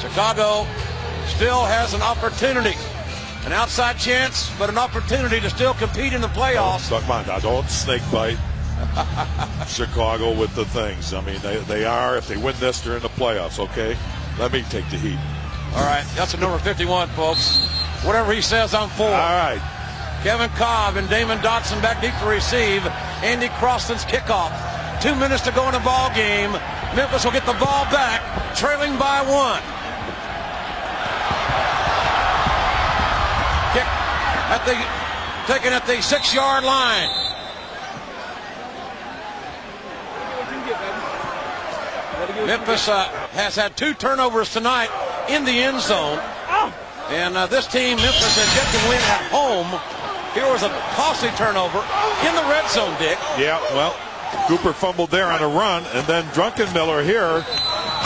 Chicago still has an opportunity. An outside chance, but an opportunity to still compete in the playoffs. Come on, now don't snake bite [LAUGHS] Chicago with the things. I mean, they, they are. If they win this, they're in the playoffs, okay? Let me take the heat. All right, that's a number 51, folks. Whatever he says, I'm for. All right. Kevin Cobb and Damon Dotson back deep to receive. Andy Crosland's kickoff. Two minutes to go in the ball game. Memphis will get the ball back, trailing by one. Kick at the taken at the six-yard line. Memphis uh, has had two turnovers tonight in the end zone. And uh, this team, Memphis, has yet to win at home. Here was a costly turnover in the red zone, Dick. Yeah, well, Cooper fumbled there on a run, and then Druckenmiller here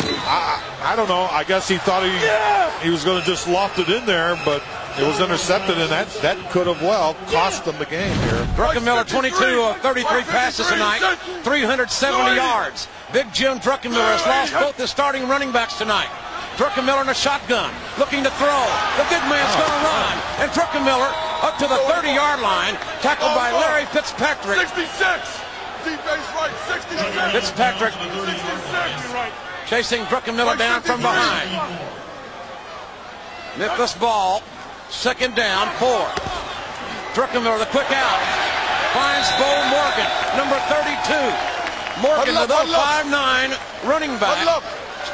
I, I don't know. I guess he thought he he was going to just loft it in there, but it was intercepted, and that that could have well cost them the game here. Druckenmiller, 22 of 33 passes tonight, 370 yards. Big Jim Druckenmiller has lost both his starting running backs tonight. Druckenmiller in a shotgun, looking to throw. The big man's oh. going to run. And Druckenmiller up to the 30-yard line, tackled by oh, Larry Fitzpatrick. 66. Defense right, 66. Fitzpatrick 66. chasing Druckenmiller down from behind. Memphis ball, second down, four. Druckenmiller, the quick out, finds Bo Morgan, number 32. Morgan the 059 running back.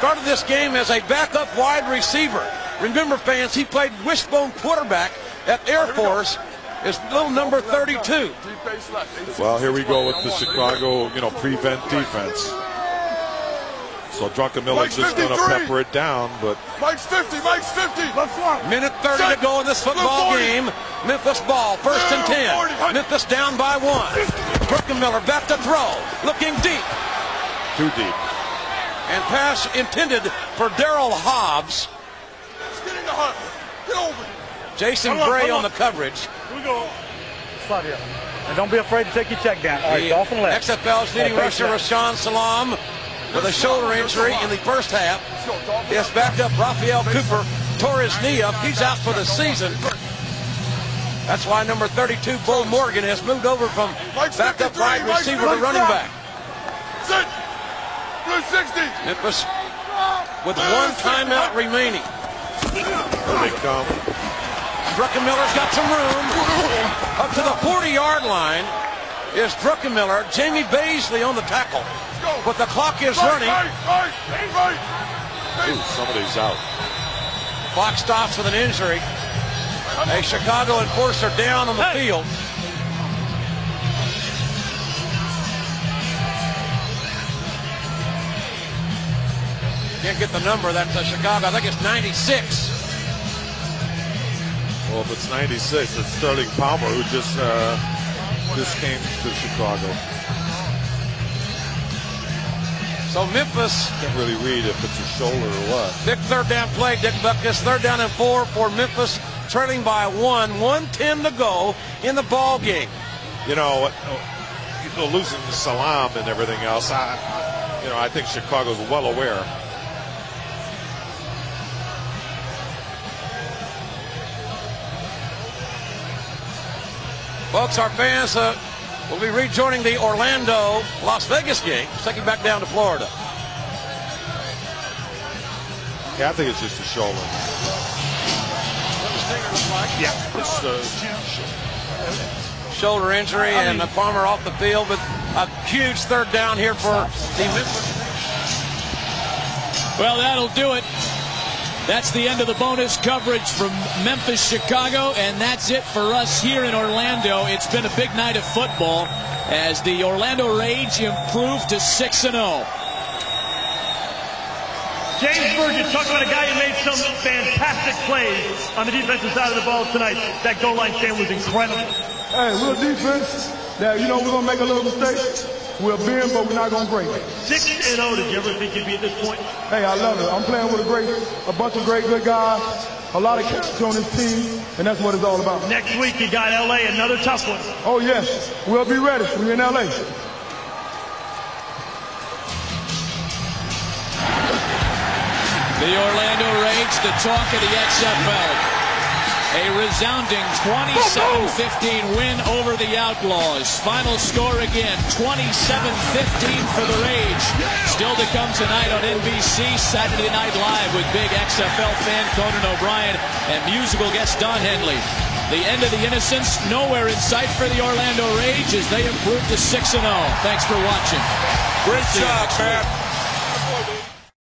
Started this game as a backup wide receiver. Remember, fans, he played wishbone quarterback at Air Force. Is little number 32. Well, here we go with the Chicago, you know, prevent defense. So Druckenmiller's just going to pepper it down, but Mike's 50, Mike's 50. Left front. Minute 30 to go in this football game. Memphis ball, first and 10. Memphis down by one. Druckenmiller back to throw, looking deep. too deep. And pass intended for Daryl Hobbs. Get in the hunt. Get over. Jason Huddle up, Bray huddle on the coverage. Here we go. Slide here. And don't be afraid to take your check down. All right, The off and left. XFL's leading Yeah, rusher, face Rashaan Salaam, with a shoulder injury in the first half. Yes, backed up. Raphael Cooper, tore his knee up. He's out for the season. That's why number 32, Bo Morgan, has moved over from backup wide receiver to running back. Sit. Blue 60. Memphis with one timeout remaining. Here they come. Druckenmiller's got some room. Up to the 40-yard line is Druckenmiller. Jamie Baisley on the tackle. But the clock is running. Ooh, somebody's out. Fox stops with an injury. A Chicago enforcer down on the field. Can't get the number. That's uh, Chicago. I think it's 96. Well, if it's 96, it's Sterling Palmer who just uh, just came to Chicago. So Memphis, Can't really read if it's a shoulder or what. Dick third down play. Dick Butkus, third down and four for Memphis, trailing by one. 110 to go in the ball game. You know, you know, losing the Salaam and everything else. I, you know, I think Chicago's well aware. Folks, our fans uh, will be rejoining the Orlando Las Vegas game, taking back down to Florida. Yeah, I think it's just a shoulder. Yeah, it's uh, Shoulder injury and uh, Palmer off the field, but a huge third down here for the Memphis. Well, that'll do it. That's the end of the bonus coverage from Memphis, Chicago, and that's it for us here in Orlando. It's been a big night of football as the Orlando Rage improved to 6 and oh. 0. James Burgess, talk about a guy who made some fantastic plays on the defensive side of the ball tonight. That goal line stand was incredible. Hey, we're defense that, you know, we're going to make a little mistake. We'll bend, but we're not going to break. 6 and 0. Did you ever think you'd be at this point? Hey, I love it. I'm playing with a great, a bunch of great good guys, a lot of chemistry on this team, and that's what it's all about. Next week you got LA, another tough one. Oh, yes. We'll be ready. We're in L.A. The Orlando Rage, the talk of the XFL. A resounding 27-15 win over the Outlaws. Final score again, 27-15 for the Rage. Still to come tonight on NBC, Saturday Night Live with big XFL fan Conan O'Brien and musical guest Don Henley. The end of the Innocence nowhere in sight for the Orlando Rage as they improve to 6-0. Thanks for watching. Great job, man.